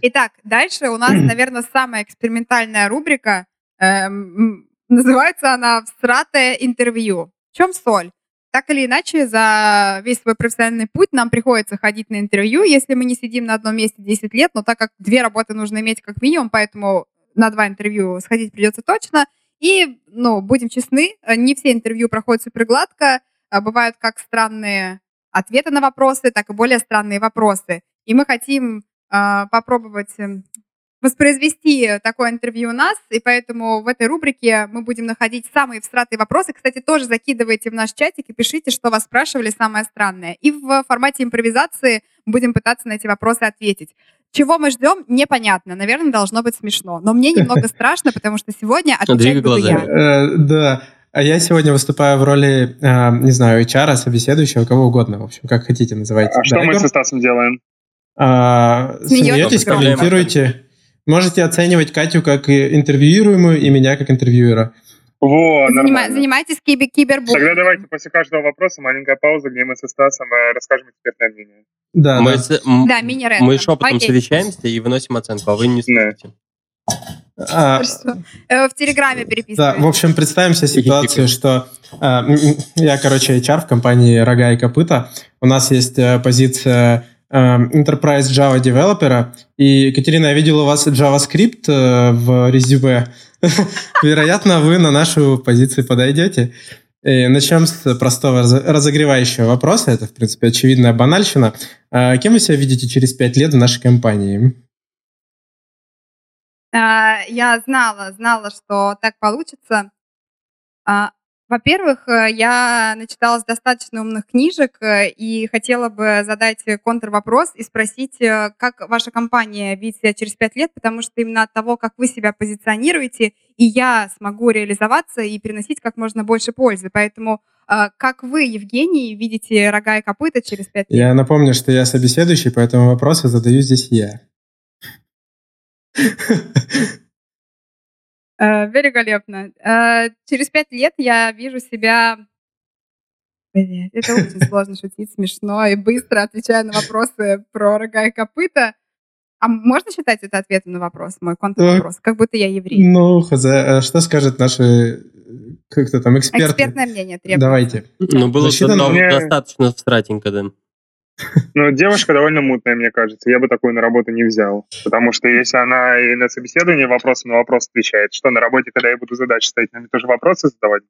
Итак, дальше у нас, наверное, самая экспериментальная рубрика. Эм, Называется она «Всратое интервью». Чем соль? Так или иначе, за весь свой профессиональный путь нам приходится ходить на интервью, если мы не сидим на одном месте 10 лет, но так как две работы нужно иметь как минимум, поэтому на два интервью сходить придется точно. И, ну, будем честны, э, не все интервью проходят супер гладко, а бывают как странные ответы на вопросы, так и более странные вопросы. И мы хотим а, попробовать эм, воспроизвести такое интервью у нас, и поэтому в этой рубрике мы будем находить самые всратые вопросы. Кстати, тоже закидывайте в наш чатик и пишите, что вас спрашивали самое странное. И в формате импровизации будем пытаться на эти вопросы ответить. Чего мы ждем, непонятно. Наверное, должно быть смешно. Но мне немного страшно, потому что сегодня отвечать буду я. Э, Да. А я сегодня выступаю в роли, э, не знаю, HR, собеседующего, кого угодно, в общем, как хотите называйте. А что мы со Стасом делаем? А, Смеетесь комментируете. Можете оценивать Катю как и интервьюируемую и меня как интервьюера. Во, Занима-. Занимайтесь кибер кибербуллингом. Тогда давайте после каждого вопроса маленькая пауза, где мы со Стасом э, расскажем экспертное мнение. Да, Мы, да. с- м- Да, мини-рэндом. мы шепотом Окей. совещаемся и выносим оценку, а вы не слушаете. А. Э, В Телеграме Да, переписывайтесь. в общем, представим себе ситуацию, что э, я, короче, HR в компании «Рога и копыта». У нас есть э, позиция э, Enterprise Java девелопера. И, Екатерина, я видел у вас JavaScript э, в резюме. Вероятно, вы на нашу позицию подойдете. И начнем с простого разо- разогревающего вопроса. Это, в принципе, очевидная банальщина. А Кем вы себя видите через пять лет в нашей компании? А, Я знала, знала, что так получится. Во-первых, э, я начиталась достаточно умных книжек э, и хотела бы задать контрвопрос и спросить, э, как ваша компания видит себя через пять лет, потому что именно от того, как вы себя позиционируете, и я смогу реализоваться и приносить как можно больше пользы. Поэтому как вы, Евгений, видите рога и копыта через пять лет? Я напомню, что я собеседующий, поэтому вопросы задаю здесь я. Э, Великолепно. Э, Через пять лет я вижу себя... Блин, это очень сложно шутить смешно и быстро отвечая на вопросы про рога и копыта. А можно считать это ответом на вопрос, мой контрвопрос? Как будто я еврей. Ну, хз, а что скажут наши, как то там, эксперты? Экспертное мнение требуется. Давайте. Ну, было Мне- достаточно стратенько, да. Ну, девушка довольно мутная, мне кажется. Я бы такую на работу не взял. Потому что если она и на собеседовании вопросом на вопрос отвечает, что на работе, когда я буду задачи ставить, нам тоже вопросы задавать?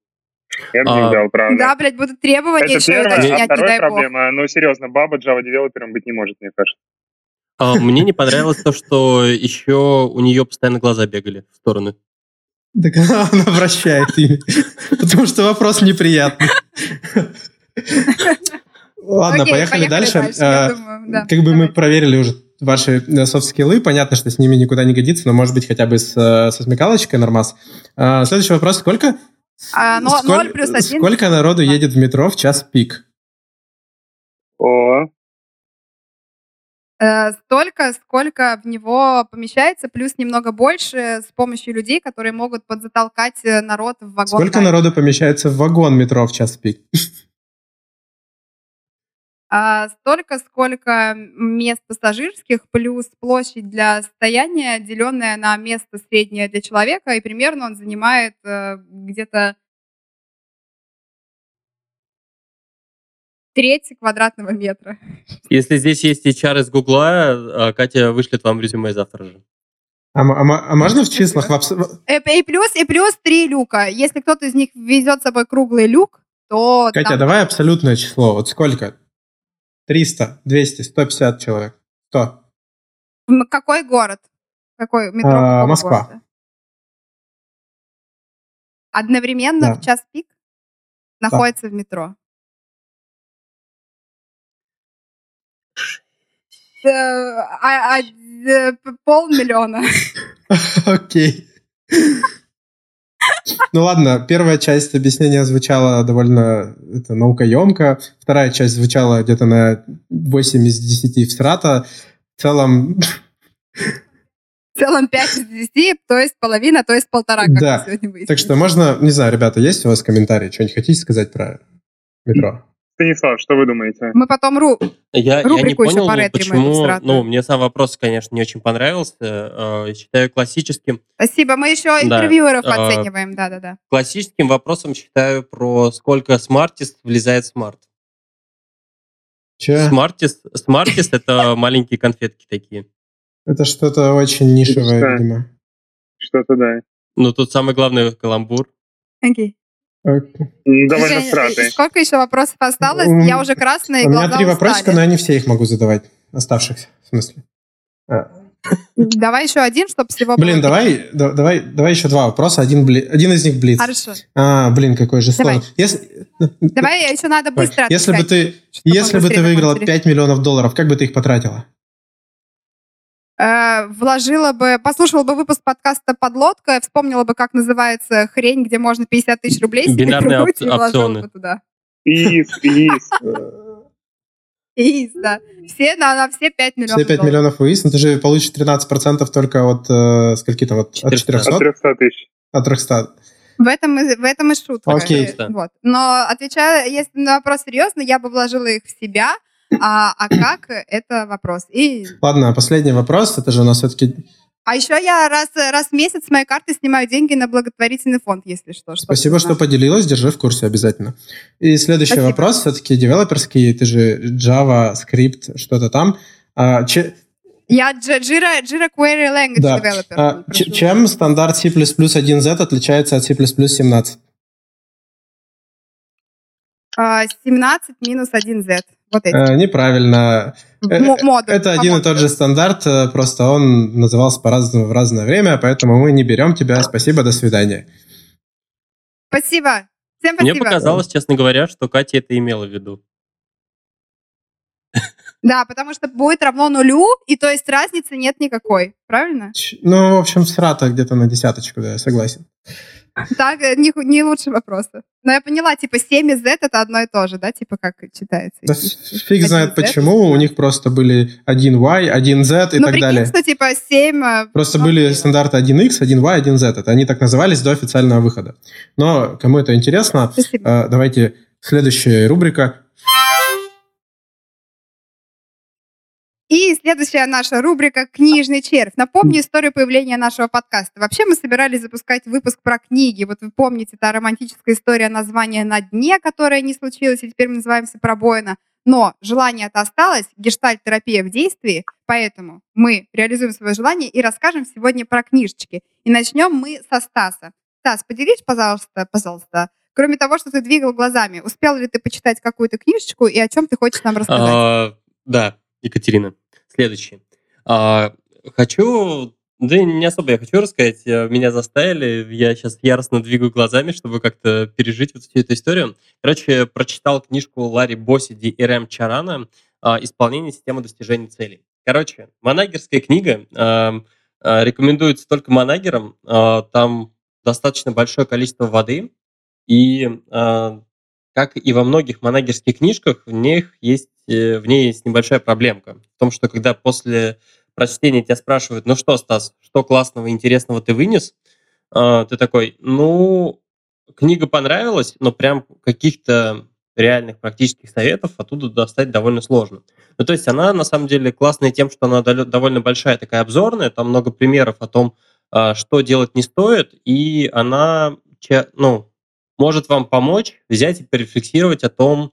Я бы не А, взял, правда. Да, блядь, будут требования Это еще первое, а уточнять, не вторая дай бог. проблема, ну, серьезно, баба Java девелопером быть не может, мне кажется. А, Мне не понравилось то, что еще у нее постоянно глаза бегали в стороны. Так она, она вращает ими. Потому что вопрос неприятный. Ладно, Окей, поехали, дальше. Я А, думаю, да. Как бы мы Давайте. проверили уже ваши софт-скиллы, понятно, что с ними никуда не годится, но может быть хотя бы с, э, со смекалочкой нормас. А, Следующий вопрос. Сколько, А, но- сколь- ноль плюс один. сколько народу едет в метро в час пик? О, Э, столько, сколько в него помещается, плюс немного больше с помощью людей, которые могут подзатолкать э, народ в вагон. Сколько тайм. народу помещается в вагон метро в час пик? А, столько, сколько мест пассажирских, плюс площадь для стояния, деленная на место среднее для человека, и примерно он занимает э, где-то треть квадратного метра. Если здесь есть HR из Гугла, а, Катя вышлет вам резюме завтра же. А, а а можно в числах? Э, И плюс, и плюс три люка. Если кто-то из них везет с собой круглый люк, то... Катя, там- давай абсолютное число. Вот сколько? 300, 200, 150 человек. 100. М, Какой город? Какой метро? А, Москва. города? Одновременно Да. в час пик находится в метро. Э, а- а, э, Полмиллиона. Окей. Ну ладно, первая часть объяснения звучала довольно это, наукоемко, вторая часть звучала где-то на 8 из 10 в страта. В целом, В целом 5 из 10, то есть половина, то есть полтора, как Да. сегодня выяснили. так что можно, не знаю, ребята, есть у вас комментарии? Что-нибудь хотите сказать про метро? Станислав, что вы думаете? Мы потом ру... Я, я не Рубрику еще понял, поретри мы почему... Ну, мне сам вопрос, конечно, не очень понравился. Э, Считаю классическим. Спасибо, мы еще Да, интервьюеров а, оцениваем, да-да-да. Классическим вопросом считаю про сколько Smarties влезает в Smart. Че? Smarties, Smarties это маленькие конфетки такие. Это что-то очень нишевое, Да. видимо. Что-то да. Ну, тут самый главный каламбур. Окей. Довольно стратый. Сколько еще вопросов осталось? Я уже красная, и У меня три вопросика, но я не все их могу задавать. Оставшихся, в смысле. А, Давай еще один, чтобы всего Блин, давай, да- давай, давай еще два вопроса. Один, бли- один из них блиц. Хорошо. А, блин, какой же Давай. сложный. Если, Давай еще надо Давай. быстро если бы ты, если бы ты выиграла закончили. 5 миллионов долларов, как бы ты их потратила? Э, вложила бы, послушала бы выпуск подкаста «Подлодка», вспомнила бы, как называется хрень, где можно 50 тысяч рублей себе Бинарные опци- и вложила опционы. бы туда. Из, из. И, да. Все на, на все 5 миллионов Все 5 долларов. миллионов выяснил, ты же получишь 13% только от э, скольки там, от, от 400. 400? От 300 тысяч. От 300. В этом, и- в этом и шутка. Окей. Э, Вот. Но отвечая, если на вопрос серьезно, я бы вложила их в себя, а, а как, это вопрос. И, Ладно, последний вопрос. Это же у нас все-таки... а еще я раз, раз в месяц с моей карты снимаю деньги на благотворительный фонд, если что. Спасибо, что поделилась. Держи в курсе обязательно. И следующий Спасибо. вопрос все-таки девелоперский. Ты же Java, скрипт, что-то там. А, че- Я Jira, Jira Query Language Да. Developer. А, прошу. чем стандарт C++ 1Z отличается от C++ 17? А, 17 минус 1Z. Вот эти. Э, неправильно. э, Мо- модуль, Это один и модулю. тот же стандарт, э, просто он назывался по-разному в разное время, поэтому мы не берем тебя. Спасибо, до свидания. Спасибо. Всем Мне спасибо. показалось, честно говоря, что Катя это имела в виду. Да, потому что будет равно нулю, и то есть разницы нет никакой. Правильно? Ну, в общем, срата где-то на десяточку, да, я согласен. Так, э, не, не лучше вопроса. Но я поняла, типа 7 и Z это одно и то же, да? Типа как читается. Да фиг знает Z, почему, у них просто были 1Y, 1Z и ну, так прикинь, далее. что типа 7... Просто были стандарты 1X, 1Y, 1Z. Это они так назывались до официального выхода. Но кому это интересно, э, давайте следующая рубрика. Следующая наша рубрика «Книжный червь». Напомню историю появления нашего подкаста. Вообще мы собирались запускать выпуск про книги. Вот вы помните, та романтическая история названия «На дне», которая не случилась, и теперь мы называемся «Пробоина». Но желание это осталось, гештальт-терапия в действии, поэтому мы реализуем свое желание и расскажем сегодня про книжечки. И начнем мы со Стаса. Стас, поделись, пожалуйста, пожалуйста, кроме того, что ты двигал глазами, успел ли ты почитать какую-то книжечку и о чем ты хочешь нам рассказать? А, да, Екатерина. Следующее. А, хочу Да не особо я хочу рассказать. Э, меня заставили. Я сейчас яростно двигаю глазами, чтобы как-то пережить вот всю эту историю. Короче, прочитал книжку Ларри Босиди и Рэм Чарана а, «Исполнение системы достижения целей». Короче, манагерская книга. Э, рекомендуется только манагерам. Э, там достаточно большое количество воды. И как и во многих манагерских книжках, в них есть, в ней есть небольшая проблемка. В том, что когда после прочтения тебя спрашивают, ну что, Стас, что классного, интересного ты вынес? А, ты такой, ну, книга понравилась, но прям каких-то реальных практических советов оттуда достать довольно сложно. Ну, то есть она, на самом деле, классная тем, что она довольно большая, такая обзорная, там много примеров о том, а, что делать не стоит, и она, ну, может вам помочь взять и порефлексировать о том,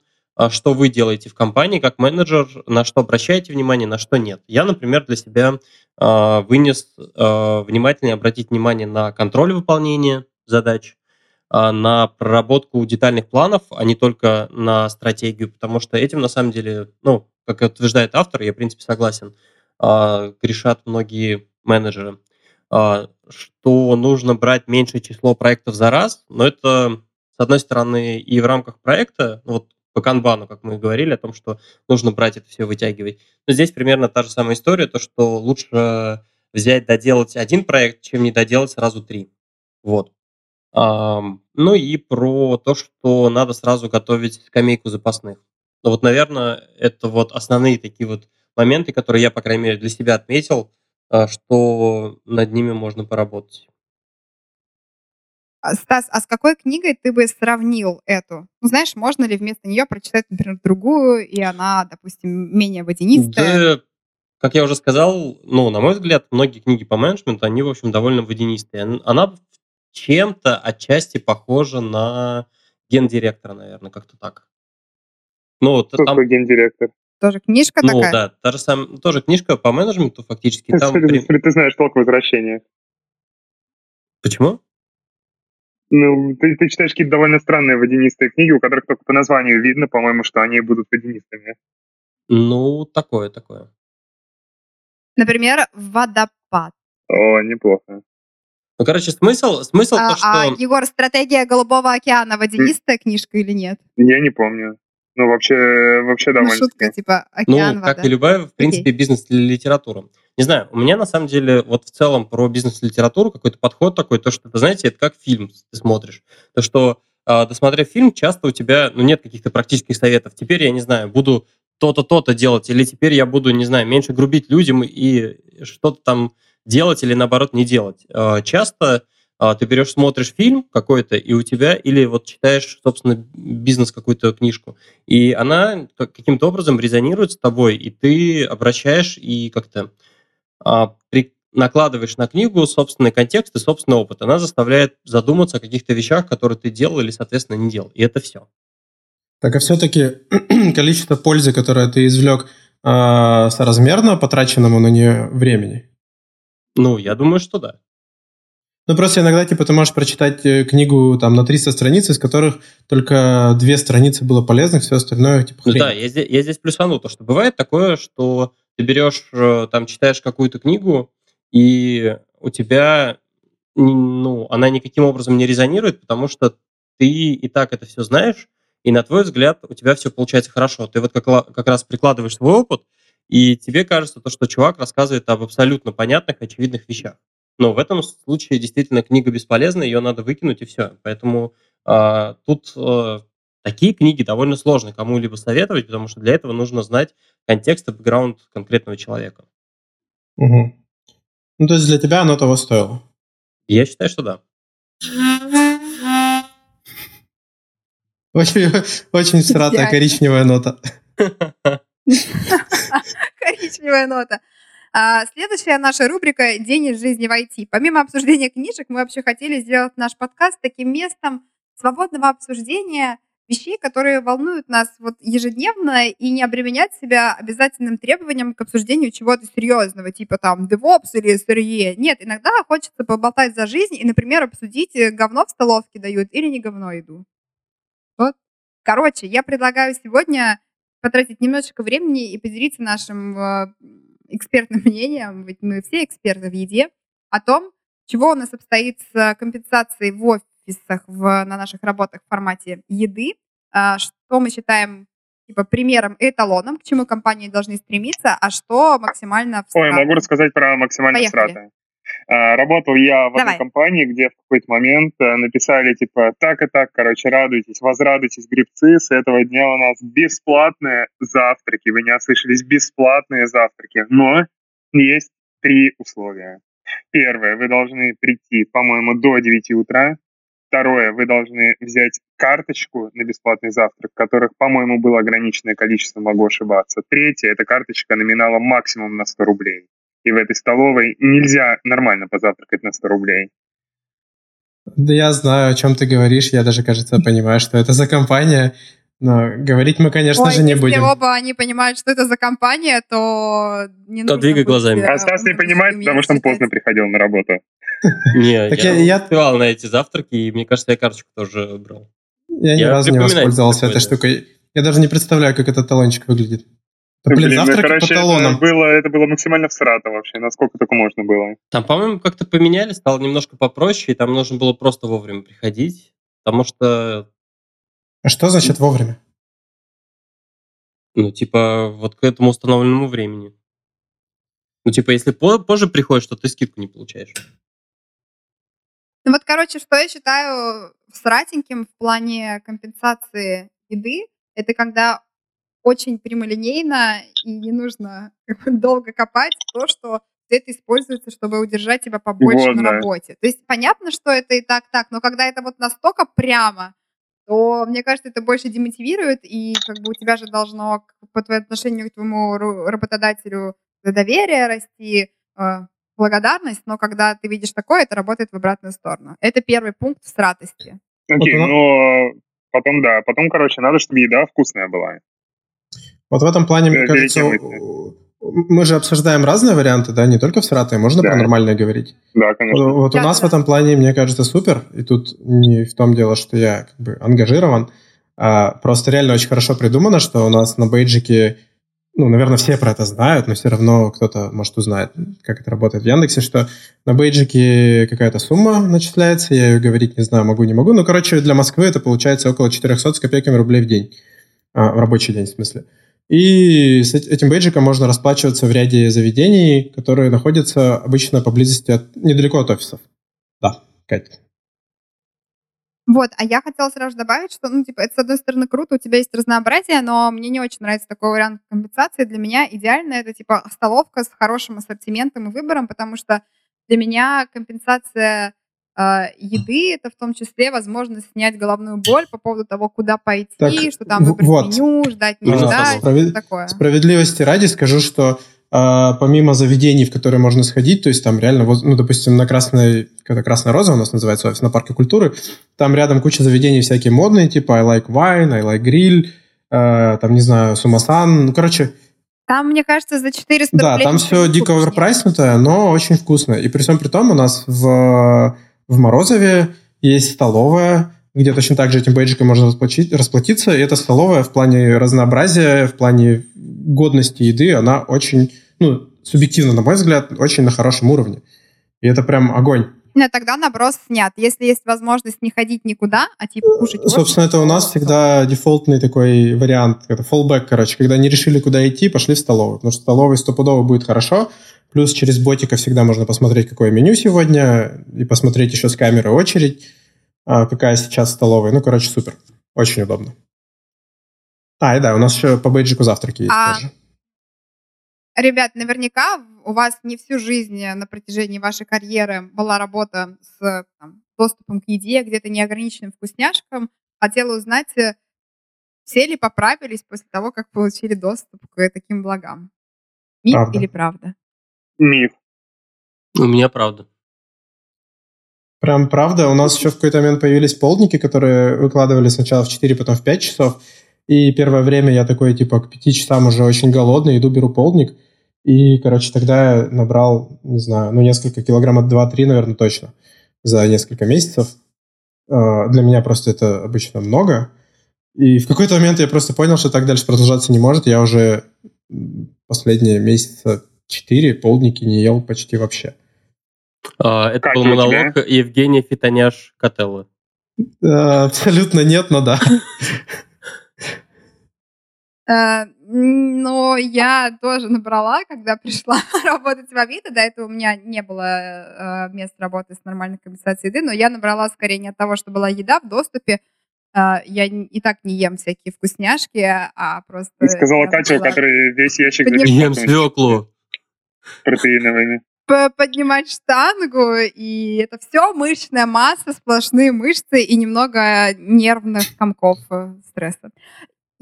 что вы делаете в компании как менеджер, на что обращаете внимание, на что нет. Я, например, для себя э, вынес э, внимательнее обратить внимание на контроль выполнения задач, на проработку детальных планов, а не только на стратегию, потому что этим на самом деле, ну, как утверждает автор, я, в принципе, согласен, грешат многие менеджеры, что нужно брать меньшее число проектов за раз, но это, с одной стороны, и в рамках проекта, ну, вот по канбану, как мы говорили, о том, что нужно брать это все, вытягивать. Но здесь примерно та же самая история, то, что лучше взять, доделать один проект, чем не доделать сразу три. Вот. Ну и про то, что надо сразу готовить скамейку запасных. Ну вот, наверное, это вот основные такие вот моменты, которые я, по крайней мере, для себя отметил, а, что над ними можно поработать. А, Стас, а с какой книгой ты бы сравнил эту? Ну, знаешь, можно ли вместо нее прочитать, например, другую, и она, допустим, менее водянистая? Да, как я уже сказал, ну, на мой взгляд, многие книги по менеджменту, они, в общем, довольно водянистые. Она чем-то отчасти похожа на гендиректора, наверное, как-то так. Ну, вот Кто там... гендиректор? Тоже книжка ну, такая? Ну, да, та же сам... тоже книжка по менеджменту фактически. Там... Ты знаешь толк возвращения. Почему? Ну, ты, ты читаешь какие-то довольно странные водянистые книги, у которых только по названию видно, по-моему, что они будут водянистыми. Ну, такое, такое. Например, «Водопад». О, неплохо. Ну, короче, смысл, смысл а, то, что... А, Егор, «Стратегия Голубого океана» водянистая книжка или нет? Я не помню. Ну, вообще, вообще ну, довольно... Ну, шутка, типа, океан, Ну, вода. как и любая, в принципе, okay. бизнес-литература. Не знаю, у меня на самом деле вот в целом про бизнес-литературу какой-то подход такой, то, что, знаете, это как фильм ты смотришь. То, что э, досмотрев фильм, часто у тебя ну, нет каких-то практических советов. Теперь я не знаю, буду то-то, то-то делать, или теперь я буду, не знаю, меньше грубить людям и что-то там делать или наоборот не делать. Э, часто ты берешь, смотришь фильм какой-то, и у тебя, или вот читаешь, собственно, бизнес какую-то книжку, и она каким-то образом резонирует с тобой, и ты обращаешь и как-то а, при, накладываешь на книгу собственный контекст и собственный опыт. Она заставляет задуматься о каких-то вещах, которые ты делал или, соответственно, не делал. И это все. Так, а все-таки количество пользы, которое ты извлек, э, соразмерно потраченному на нее времени? Ну, я думаю, что да. Ну, просто иногда, типа, ты можешь прочитать э, книгу там на 300 страниц, из которых только две страницы было полезных, все остальное, типа, хрень. Ну, да, я здесь, я здесь плюсану то, что бывает такое, что ты берешь, э, там, читаешь какую-то книгу, и у тебя, ну, она никаким образом не резонирует, потому что ты и так это все знаешь, и на твой взгляд у тебя все получается хорошо. Ты вот как, как раз прикладываешь свой опыт, и тебе кажется то, что чувак рассказывает об абсолютно понятных, очевидных вещах. Но в этом случае действительно книга бесполезна, ее надо выкинуть и все. Поэтому э, тут э, такие книги довольно сложно кому-либо советовать, потому что для этого нужно знать контекст и бэкграунд конкретного человека. Угу. Ну, то есть для тебя оно того стоило? Я считаю, что да. Очень, очень стратая коричневая нота. Коричневая нота. А, следующая наша рубрика «День из жизни в IT». Помимо обсуждения книжек, мы вообще хотели сделать наш подкаст таким местом свободного обсуждения вещей, которые волнуют нас вот ежедневно, и не обременять себя обязательным требованием к обсуждению чего-то серьезного, типа там DevOps или SRE. Нет, иногда хочется поболтать за жизнь и, например, обсудить, э, говно в столовке дают или не говно еду. Вот. Короче, я предлагаю сегодня потратить немножечко времени и поделиться нашим э, экспертным мнением, ведь мы все эксперты в еде, о том, чего у нас обстоит с компенсацией в офисах в, на наших работах в формате еды, а, что мы считаем типа примером и эталоном, к чему компании должны стремиться, а что максимально Ой, могу рассказать про максимально Поехали. всратое. А, Работал я в Давай. одной компании, где в какой-то момент э, написали, типа, так и так, короче, радуйтесь, возрадуйтесь, грибцы, с этого дня у нас бесплатные завтраки. Вы не ослышались, бесплатные завтраки. Но есть три условия. Первое, вы должны прийти, по-моему, до 9 утра. Второе, вы должны взять карточку на бесплатный завтрак, которых, по-моему, было ограниченное количество, могу ошибаться. Третье, это карточка номиналом максимум на 100 рублей. И в этой столовой нельзя нормально позавтракать на 100 рублей. Да я знаю, о чем ты говоришь. Я даже, кажется, понимаю, что это за компания. Но говорить мы, конечно Ой, же, не если будем. оба они понимают, что это за компания, то не То нужно двигай глазами. э, А Стас не понимает, потому что он поздно приходил на работу. Не, Так я, успевал на эти завтраки, и мне кажется, я карточку тоже брал. Я ни разу не воспользовался этой штукой. Я даже не представляю, как этот талончик выглядит. Да, блин, ну, завтраки короче, по это талонам. было, это было максимально всрато вообще, насколько только можно было. Там, по-моему, как-то поменяли, стало немножко попроще, и там нужно было просто вовремя приходить, потому что, А что значит вовремя? ну, типа, вот к этому установленному времени. Ну, типа, если по- позже приходишь, то ты скидку не получаешь. Ну вот, короче, что я считаю сратеньким в плане компенсации еды, это когда очень прямолинейно и не нужно долго копать то, что это используется, чтобы удержать тебя побольше Вот, на да. работе. То есть понятно, что это и так так, но когда это вот настолько прямо, то мне кажется, это больше демотивирует, и как бы у тебя же должно по твоему отношению к твоему работодателю доверие расти, э, благодарность, но когда ты видишь такое, это работает в обратную сторону. Это первый пункт в стратости. Окей, Вот но потом, да, потом, короче, надо, чтобы еда вкусная была. Вот в этом плане, мне Э, кажется, у- мы же обсуждаем разные варианты, да, не только в сратые, можно Да. про нормальное говорить. Да, конечно. Вот, вот у Да, нас да. в этом плане, мне кажется, супер, и тут не в том дело, что я как бы ангажирован, а просто реально очень хорошо придумано, что у нас на бейджике, ну, наверное, все про это знают, но все равно кто-то, может, узнает, как это работает в Яндексе, что на бейджике какая-то сумма начисляется, я ее говорить не знаю, могу, не могу, ну, короче, для Москвы это получается около 400 с копейками рублей в день, А, в рабочий день, в смысле. И с эт- этим бейджиком можно расплачиваться в ряде заведений, которые находятся обычно поблизости от недалеко от офисов. Да, Кать. Вот, а я хотела сразу добавить, что, ну, типа, это, с одной стороны, круто, у тебя есть разнообразие, но мне не очень нравится такой вариант компенсации. Для меня идеально это, типа, столовка с хорошим ассортиментом и выбором, потому что для меня компенсация еды — это в том числе возможность снять головную боль по поводу того, куда пойти, Так, что там выбрать вот. меню, ждать, не Именно ждать, столовка. что такое. Справедливости ради скажу, что а, помимо заведений, в которые можно сходить, то есть там реально, воз- ну, допустим, на Красной, какая-то Красная Роза у нас называется офис, на Парке культуры, там рядом куча заведений всякие модные, типа I like wine, I like grill, э, там, не знаю, Сумасан, ну, короче, Там, мне кажется, за 400 Да, там все дико оверпрайснутое, но очень вкусно. И при всем при том у нас в, в Морозове есть столовая, где точно так же этим бейджиком можно расплатить- расплатиться. И эта столовая в плане разнообразия, в плане годности еды, она очень, ну, субъективно, на мой взгляд, очень на хорошем уровне. И это прям огонь. Нет, тогда наброс снят. Если есть возможность не ходить никуда, а типа кушать в офисе, Собственно, это у нас всегда дефолтный такой вариант, это fallback, короче, когда не решили, куда идти, пошли в столовую, потому что в столовой стопудово будет хорошо, плюс через ботика всегда можно посмотреть, какое меню сегодня, и посмотреть еще с камеры очередь, а, какая сейчас в столовой. Ну, короче, супер. Очень удобно. А, и да, у нас еще по бейджику завтраки есть А, тоже. Ребят, наверняка у вас не всю жизнь на протяжении вашей карьеры была работа с там, доступом к еде, где-то неограниченным вкусняшкам. Хотела узнать, э, все ли поправились после того, как получили доступ к таким благам. Миф Правда. или правда? Миф. У меня правда. Прям правда, у нас еще в какой-то момент появились полдники, которые выкладывали сначала в 4, потом в 5 часов. И первое время я такой, типа, к 5 часам уже очень голодный, иду, беру полдник. И, короче, тогда я набрал, не знаю, ну, несколько килограмм, 2-3, наверное, точно, за несколько месяцев. Э, Для меня просто это обычно много. И в какой-то момент я просто понял, что так дальше продолжаться не может. Я уже последние месяца 4 полдники не ел почти вообще. А, Это Как был у тебя? монолог Евгения Фитоняш Котелло. Э, Абсолютно нет, но да. Э, Но я тоже набрала, когда пришла работать в Авито. До этого у меня не было э, мест работы с нормальной компенсацией еды, но я набрала скорее не от того, что была еда в доступе. Э, Я и так не ем всякие вкусняшки, а просто... Ты сказала Катю, у начала которой весь ящик забит Ем свеклу. Протеиновыми. поднимать штангу, и это все мышечная масса, сплошные мышцы и немного нервных комков э, стресса.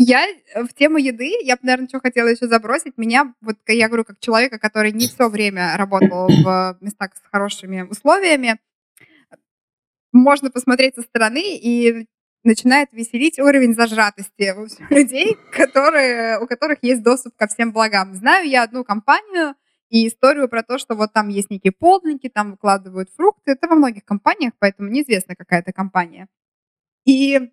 Я э, в тему еды, я бы, наверное, что хотела еще забросить. Меня, вот я говорю, как человека, который не все время работал в местах с хорошими условиями, можно посмотреть со стороны и начинает веселить уровень зажатости в общем, людей, которые, у которых есть доступ ко всем благам. Знаю я одну компанию, и историю про то, что вот там есть некие полдники, там выкладывают фрукты. Это во многих компаниях, поэтому неизвестно, какая это компания. И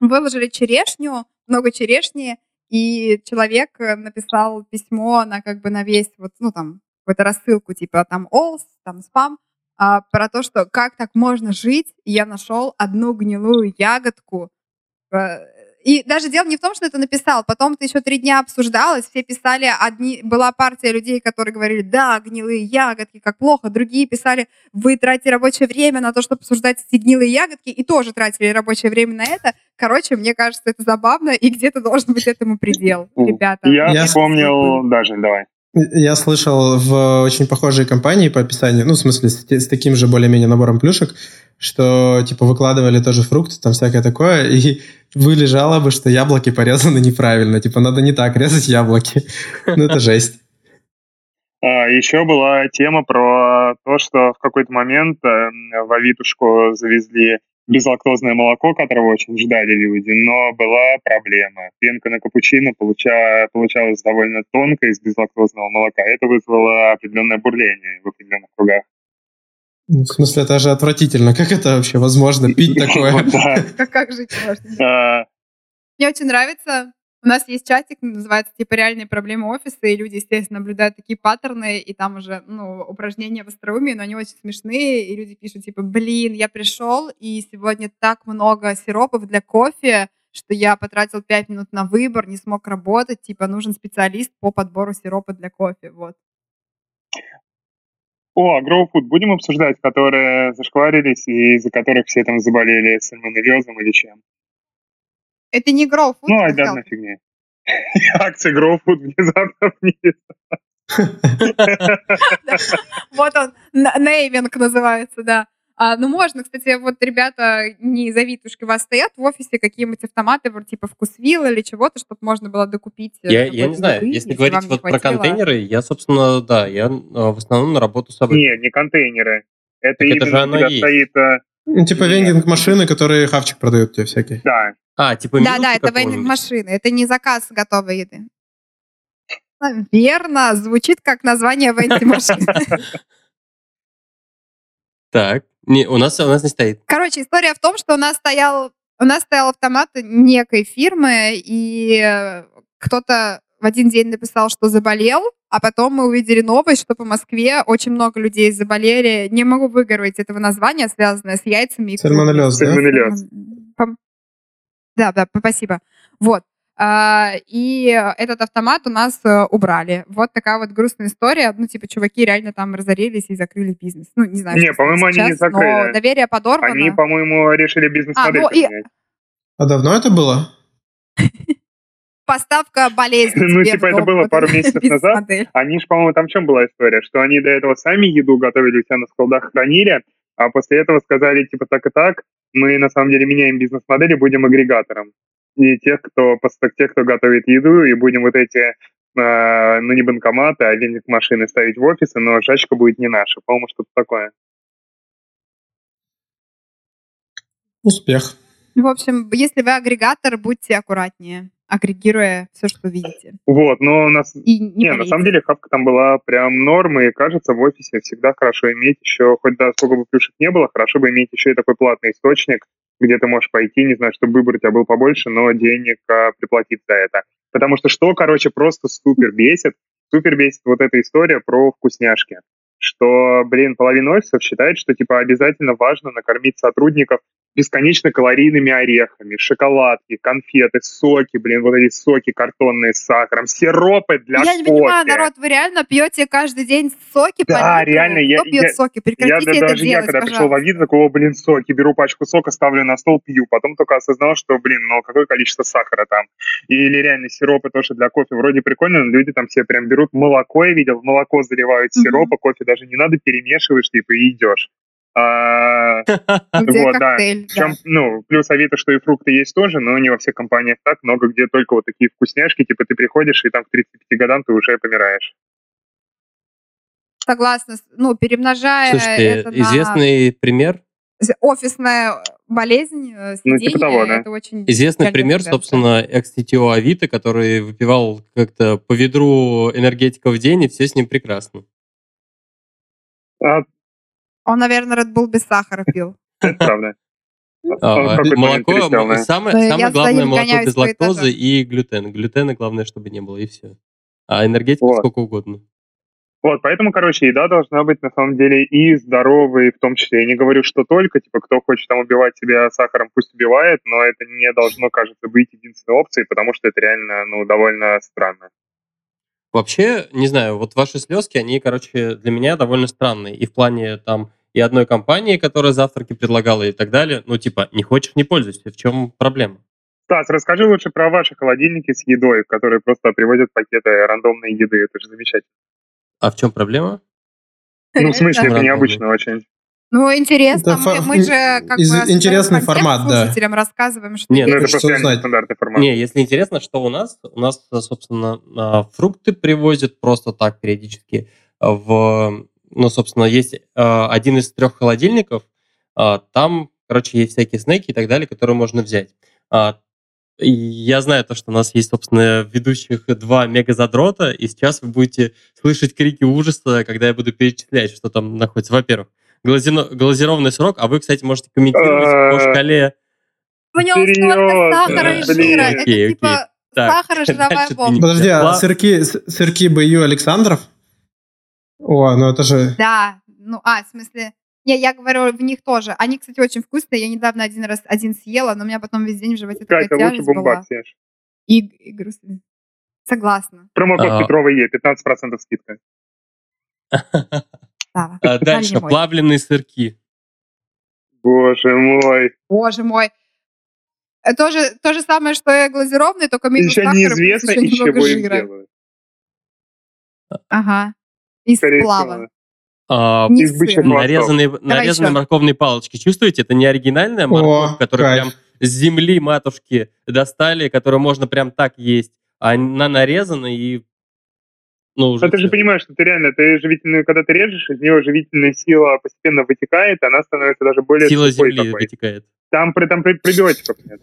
выложили черешню, много черешни, и человек э, написал письмо на как бы на весь вот, ну там, какую-то рассылку, типа там олс, там спам, а, про то, что как так можно жить. И я нашел одну гнилую ягодку. И даже дело не в том, что это написал. Потом это еще три дня обсуждалось. Все писали, одни была партия людей, которые говорили, да, гнилые ягодки, как плохо. Другие писали, вы тратите рабочее время на то, чтобы обсуждать эти гнилые ягодки, и тоже тратили рабочее время на это. Короче, мне кажется, это забавно, и где-то должен быть этому предел, ребята. Я вспомнил, даже, давай. Я слышал в очень похожей компании по описанию, ну, в смысле, с, с таким же более-менее набором плюшек, что, типа, выкладывали тоже фрукты, там всякое такое, и были жалобы, что яблоки порезаны неправильно, типа, надо не так резать яблоки. Ну, это жесть. А, еще была тема про то, что в какой-то момент э, в Авитушку завезли безлактозное молоко, которого очень ждали люди, но была проблема. Пенка на капучино получа- получалась довольно тонко из безлактозного молока. Это вызвало определенное бурление в определенных кругах. Ну, В смысле, это же отвратительно. Как это вообще возможно, пить такое? Как жить можно? А, Мне очень нравится. У нас есть чатик, называется типа реальные проблемы офиса, и люди, естественно, наблюдают такие паттерны, и там уже, ну, упражнения в остроумии, но они очень смешные, и люди пишут типа, блин, я пришел, и сегодня так много сиропов для кофе, что я потратил 5 минут на выбор, не смог работать, типа, нужен специалист по подбору сиропа для кофе, вот. О, Гроуфуд будем обсуждать, которые зашкварились и из-за которых все там заболели сальмонеллезом или чем? Это не Food, Ну, это айда на health. фигне. Акция Гроуфуд внезапно вниз. Вот он, нейминг называется, да. А, ну, можно, кстати, вот ребята не из Авитушки у вас стоят в офисе какие-нибудь автоматы, вроде типа вкусвилла или чего-то, чтобы можно было докупить. э, Я, я не знаю, если вам говорить вот про хватило. контейнеры, я, собственно, да, я э, в основном на работу с собой. Не, не контейнеры. Это Так это же именно оно у тебя есть. стоит... Ну, Типа вендинг-машины, которые хавчик продают тебе всякий. Да, А, типа Да, да, это какого-нибудь? вендинг машины, это не заказ готовой еды. Верно, звучит как название вендинг машины. Так, не, у нас, у нас не стоит. Короче, история в том, что у нас стоял, у нас стоял автомат некой фирмы, и э, кто-то в один день написал, что заболел, а потом мы увидели новость, что по Москве очень много людей заболели. Не могу выговорить этого названия, связанное с яйцами. и Сальмонеллез, да? Сальмонеллез. Да, да, спасибо. Вот. А, И этот автомат у нас э, убрали. Вот такая вот грустная история. Ну, типа, чуваки реально там разорились и закрыли бизнес. Ну, не знаю, Не, что по-моему, они не сейчас, но закрыли. доверие подорвано. они, по-моему, решили бизнес-модель А, ну и-. А давно это было? Поставка болезни Ну, типа, это было пару месяцев бизнес-модель. Они же, по-моему, там в чем была история? Что они до этого сами еду готовили у себя на складах, хранили, а после этого сказали, типа, так и так, мы на самом деле меняем бизнес-модель и будем агрегатором. И тех, кто, тех, кто готовит еду, и будем вот эти, э, ну, не банкоматы, а вендинг-машины ставить в офисы, но жачка будет не наша. По-моему, что-то такое. Успех. В общем, если вы агрегатор, будьте аккуратнее, агрегируя все, что видите. Вот, но у нас И не, Не, на самом деле хавка там была прям нормой, и кажется, в офисе всегда хорошо иметь еще, хоть да, сколько бы плюшек не было, хорошо бы иметь еще и такой платный источник, где ты можешь пойти, не знаю, чтобы выбор у тебя был побольше, но денег а, приплатить за это. Потому что что, короче, просто супер бесит, супер бесит вот эта история про вкусняшки. что, блин, половина офисов считает, что, типа, обязательно важно накормить сотрудников бесконечно калорийными орехами, шоколадки, конфеты, соки, блин, вот эти соки картонные с сахаром, сиропы для Я кофе. не понимаю, народ, вы реально пьете каждый день соки Да, по реально, я- Кто пьет я- соки? Я Прекратите да- это даже я, делать, когда пришел в пожалуйста. Авито, такого, блин, соки, беру пачку сока, ставлю на стол, пью. Потом только осознал, что, блин, ну какое количество сахара там. Или реально сиропы тоже для кофе. Вроде прикольно, но люди там все прям берут молоко, я видел, в молоко заливают сироп, а кофе даже не надо, перемешиваешь, типа, и идешь. А, Где Вот, да. коктейль, Причем, да. ну, плюс Авито, что и фрукты есть тоже, но не во всех компаниях так. Много где только вот такие вкусняшки, типа ты приходишь, и там к 35 годам ты уже помираешь. Согласна. Ну, перемножая Слушайте, это на известный пример, з- офисная болезнь, э, Ну, типа того, да. это очень известный пример, наблюдаться. собственно, экс-CTO Авито, который выпивал как-то по ведру энергетика в день, и все с ним прекрасно. А, Он, наверное, Red Bull без сахара пил. это правда. А, момент молоко, самое, за главное молоко без лактозы и глютен. Глютена главное, чтобы не было, и все. А энергетика Вот. сколько угодно. Вот, поэтому, короче, еда должна быть на самом деле и здоровой в том числе. Я не говорю, что только, типа, кто хочет там убивать себя сахаром, пусть убивает, но это не должно, кажется, быть единственной опцией, потому что это реально, ну, довольно странно. Вообще, не знаю, вот ваши слезки, они, короче, для меня довольно странные. И в плане там и одной компании, которая завтраки предлагала и так далее. Ну, типа, не хочешь, не пользуйся. В чем проблема? Стас, расскажи лучше про ваши холодильники с едой, которые просто привозят пакеты рандомной еды. Это же замечательно. А в чем проблема? Ну, в смысле, это необычно очень. Ну, интересно, Это мы, фа- мы же как из- бы интересный формат, да. слушателям рассказываем, что Нет, Ну, есть. это просто узнать. стандартный формат. Не, если интересно, что у нас, у нас, собственно, а, фрукты привозят просто так периодически. В, ну, собственно, есть а, один из трех холодильников, а, там, короче, есть всякие снеки и так далее, которые можно взять. А, и Я знаю то, что у нас есть, собственно, ведущих два мега-задрота, и сейчас вы будете слышать крики ужаса, когда я буду перечислять, что там находится. Во-первых, глазино- глазированный срок, а вы, кстати, можете комментировать по Э, шкале В нем столько сахара и жира. Это типа Так, сахар и жировая бомба. Подожди, а сырки, сырки Б.Ю. Александров? О, ну это же... Да, ну, а, в смысле... Не, я говорю, в них тоже. Они, кстати, очень вкусные. Я недавно один раз один съела, но у меня потом весь день в животе такая Катя, лучше тяжесть была. съешь. И, и грустно. Согласна. Промокод А. Петрова Е, 15% скидка. Слава. А Дальше, плавленые сырки. Боже мой. Боже мой. Это тоже то же самое, что и глазированный, только минус Еще сахара, неизвестно, еще из чего немного их жира. делают. Ага. Из Скорее сплава. всего. А, Из бычьих нарезанные нарезанные морковные палочки. Чувствуете? Это не оригинальная морковь, О, которую кайф. прям с земли матушки достали, которую можно прям так есть. А она нарезана и... Ну, уже Но ты же понимаешь, что ты реально, ты живительную, когда ты режешь, из нее живительная сила постепенно вытекает, она становится даже более Сила земли такой. вытекает. Там, при- там при- пребиотиков нет.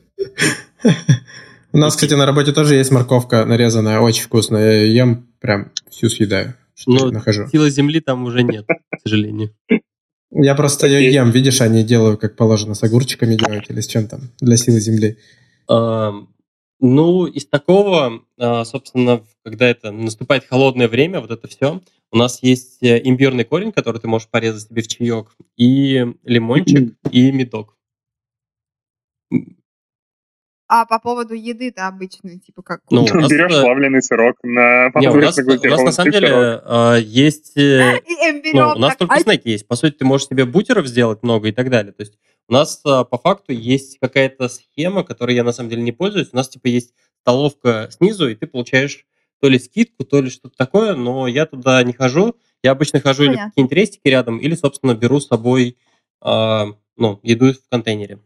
У нас, кстати, на работе тоже есть морковка нарезанная, очень вкусная. Я ем прям всю съедаю, что Ну, нахожу. Силы земли там уже нет, к сожалению. Я просто ее ем, видишь, они делают, как положено, с огурчиками делают или с чем там, для силы земли. Ну, из такого, а, собственно, когда это наступает холодное время, вот это все, у нас есть э, имбирный корень, который ты можешь порезать себе в чаек, и лимончик, и медок. А по поводу еды-то обычной, типа как... Ну, у нас, Берешь э, плавленый сырок на Не, у нас, такой у нас на самом деле а, есть... э, Ну, у нас только ай, снеки есть. По сути, ты можешь себе бутеров сделать много и так далее. То есть у нас а, по факту есть какая-то схема, которой я на самом деле не пользуюсь. У нас типа есть столовка снизу, и ты получаешь то ли скидку, то ли что-то такое, но я туда не хожу. Я обычно хожу или в Понятно. какие-нибудь рестики рядом, или, собственно, беру с собой а, ну, еду в контейнере.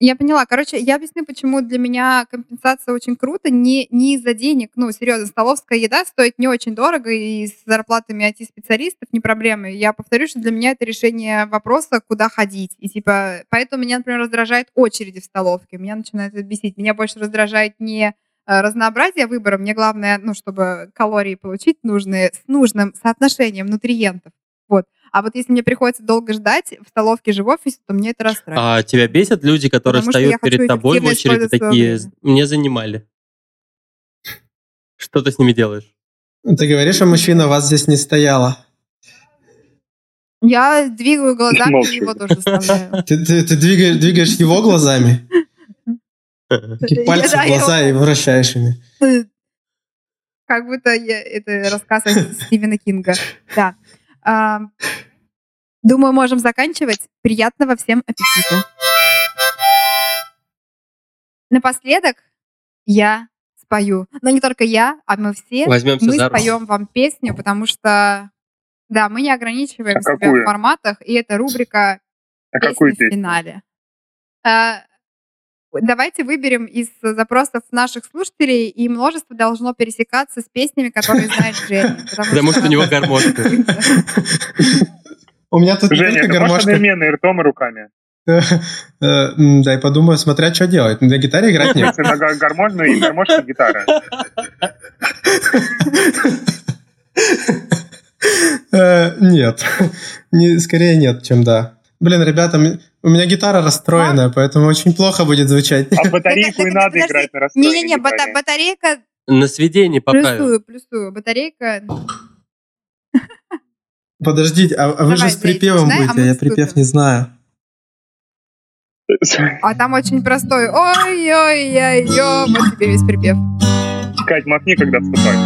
Я поняла. Короче, я объясню, почему для меня компенсация очень круто. Не, не из-за денег. Ну, серьезно, столовская еда стоит не очень дорого, и с зарплатами IT-специалистов не проблемы. Я повторю, что для меня это решение вопроса, куда ходить. И типа, поэтому меня, например, раздражает очереди в столовке. Меня начинает это бесить. Меня больше раздражает не э, разнообразие выбора. Мне главное, ну, чтобы калории получить нужные с нужным соотношением нутриентов. Вот. А вот если мне приходится долго ждать в столовке же в офисе, то мне это расстраивает. А тебя бесят люди, которые Потому что встают перед тобой в очереди такие, мне занимали. Что ты с ними делаешь? Ты говоришь, а мужчина вас здесь не стояла. Я двигаю глазами, Молчу. и его тоже заставляю. Ты, ты- ты двигаешь, двигаешь его глазами, такие пальцы в глаза и вращаешь ими. Как будто я- это рассказ Стивена Кинга. Да. А, Думаю, можем заканчивать. Приятного всем аппетита. Напоследок я спою. Но не только я, а мы все. Возьмемся мы споем вам песню, потому что, да, мы не ограничиваем А себя какую? в форматах, и это рубрика А песни какую в песню? финале. Давайте выберем из запросов наших слушателей, и множество должно пересекаться с песнями, которые знает Женя. Потому что у него гармошка. У меня тут не Женя, только гармошка. и ртом, и руками? Э, м, Дай подумаю, смотря что делать. На гитаре играть нет. На га- гармошную и гармошка гитара. Э, Нет. Не- Скорее нет, чем да. Блин, ребята, у меня гитара расстроенная, поэтому очень плохо будет звучать. А батарейку и надо играть на расстроенной Не-не-не, батарейка, На сведении поправил. плюсую, плюсую, батарейка. Подождите, а, а вы же с припевом начинай, а будете, а я припев не знаю. А там очень простой. Ой-ой-ой-ой, вот тебе весь припев. Кать, махни, когда вступать.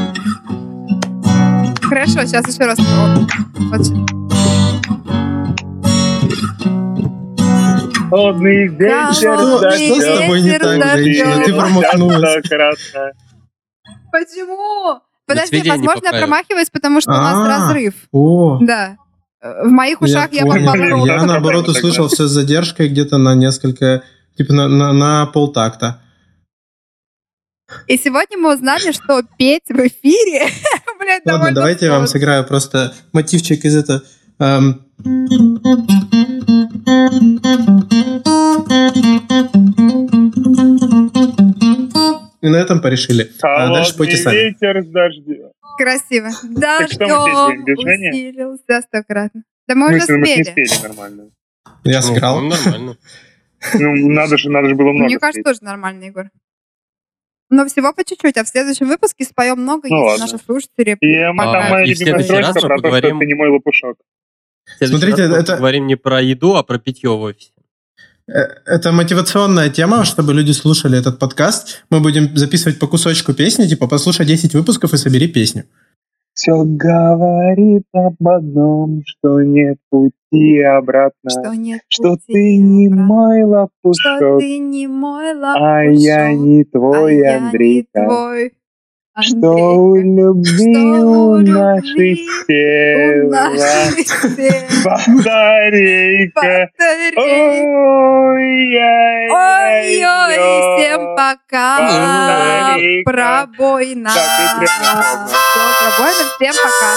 Хорошо, сейчас еще раз. Вот. Вот Холодный вечер, Что- дождём. что с тобой не Ветер так, дождём. женщина? Ты промахнулась. Почему? Подожди, возможно, я промахиваюсь, потому что у нас разрыв. О, Да. В моих ушах я, понял. попала. Я наоборот услышал все с задержкой где-то на несколько, типа на, на, на полтакта. И сегодня мы узнали, что петь в эфире, блядь, Ладно, довольно давайте я вам сыграю просто мотивчик из этого. И на этом порешили. А дальше пойте Холодный сами. ветер с дождем. Красиво. мы Дождем усилился стократно. Да мы уже смысле, мы не спели. спели нормально. Я Ну, сыграл. нормально. Ну, надо же, надо же было много Мне кажется, тоже нормально, Егор. Но всего по чуть-чуть, а в следующем выпуске споем много, Ну если ладно. наши слушатели... Тема, А, там моя и в любимая следующий раз строчка мы про то, что ты не мой лопушок. Смотрите, раз мы это- говорим не про еду, а про питье в офисе. Э, Это мотивационная тема, чтобы люди слушали этот подкаст. Мы будем записывать по кусочку песни, типа послушай 10 выпусков и собери песню. Все говорит об одном, что нет пути обратно. Что нет Что пути ты не обратно. мой Что лопушок, ты не мой а я лопушок, не а твой, я не твой, Что любви у тела батарейка. Ой-ой, всем пока. И прямо. Все, пробойна. Всем пока.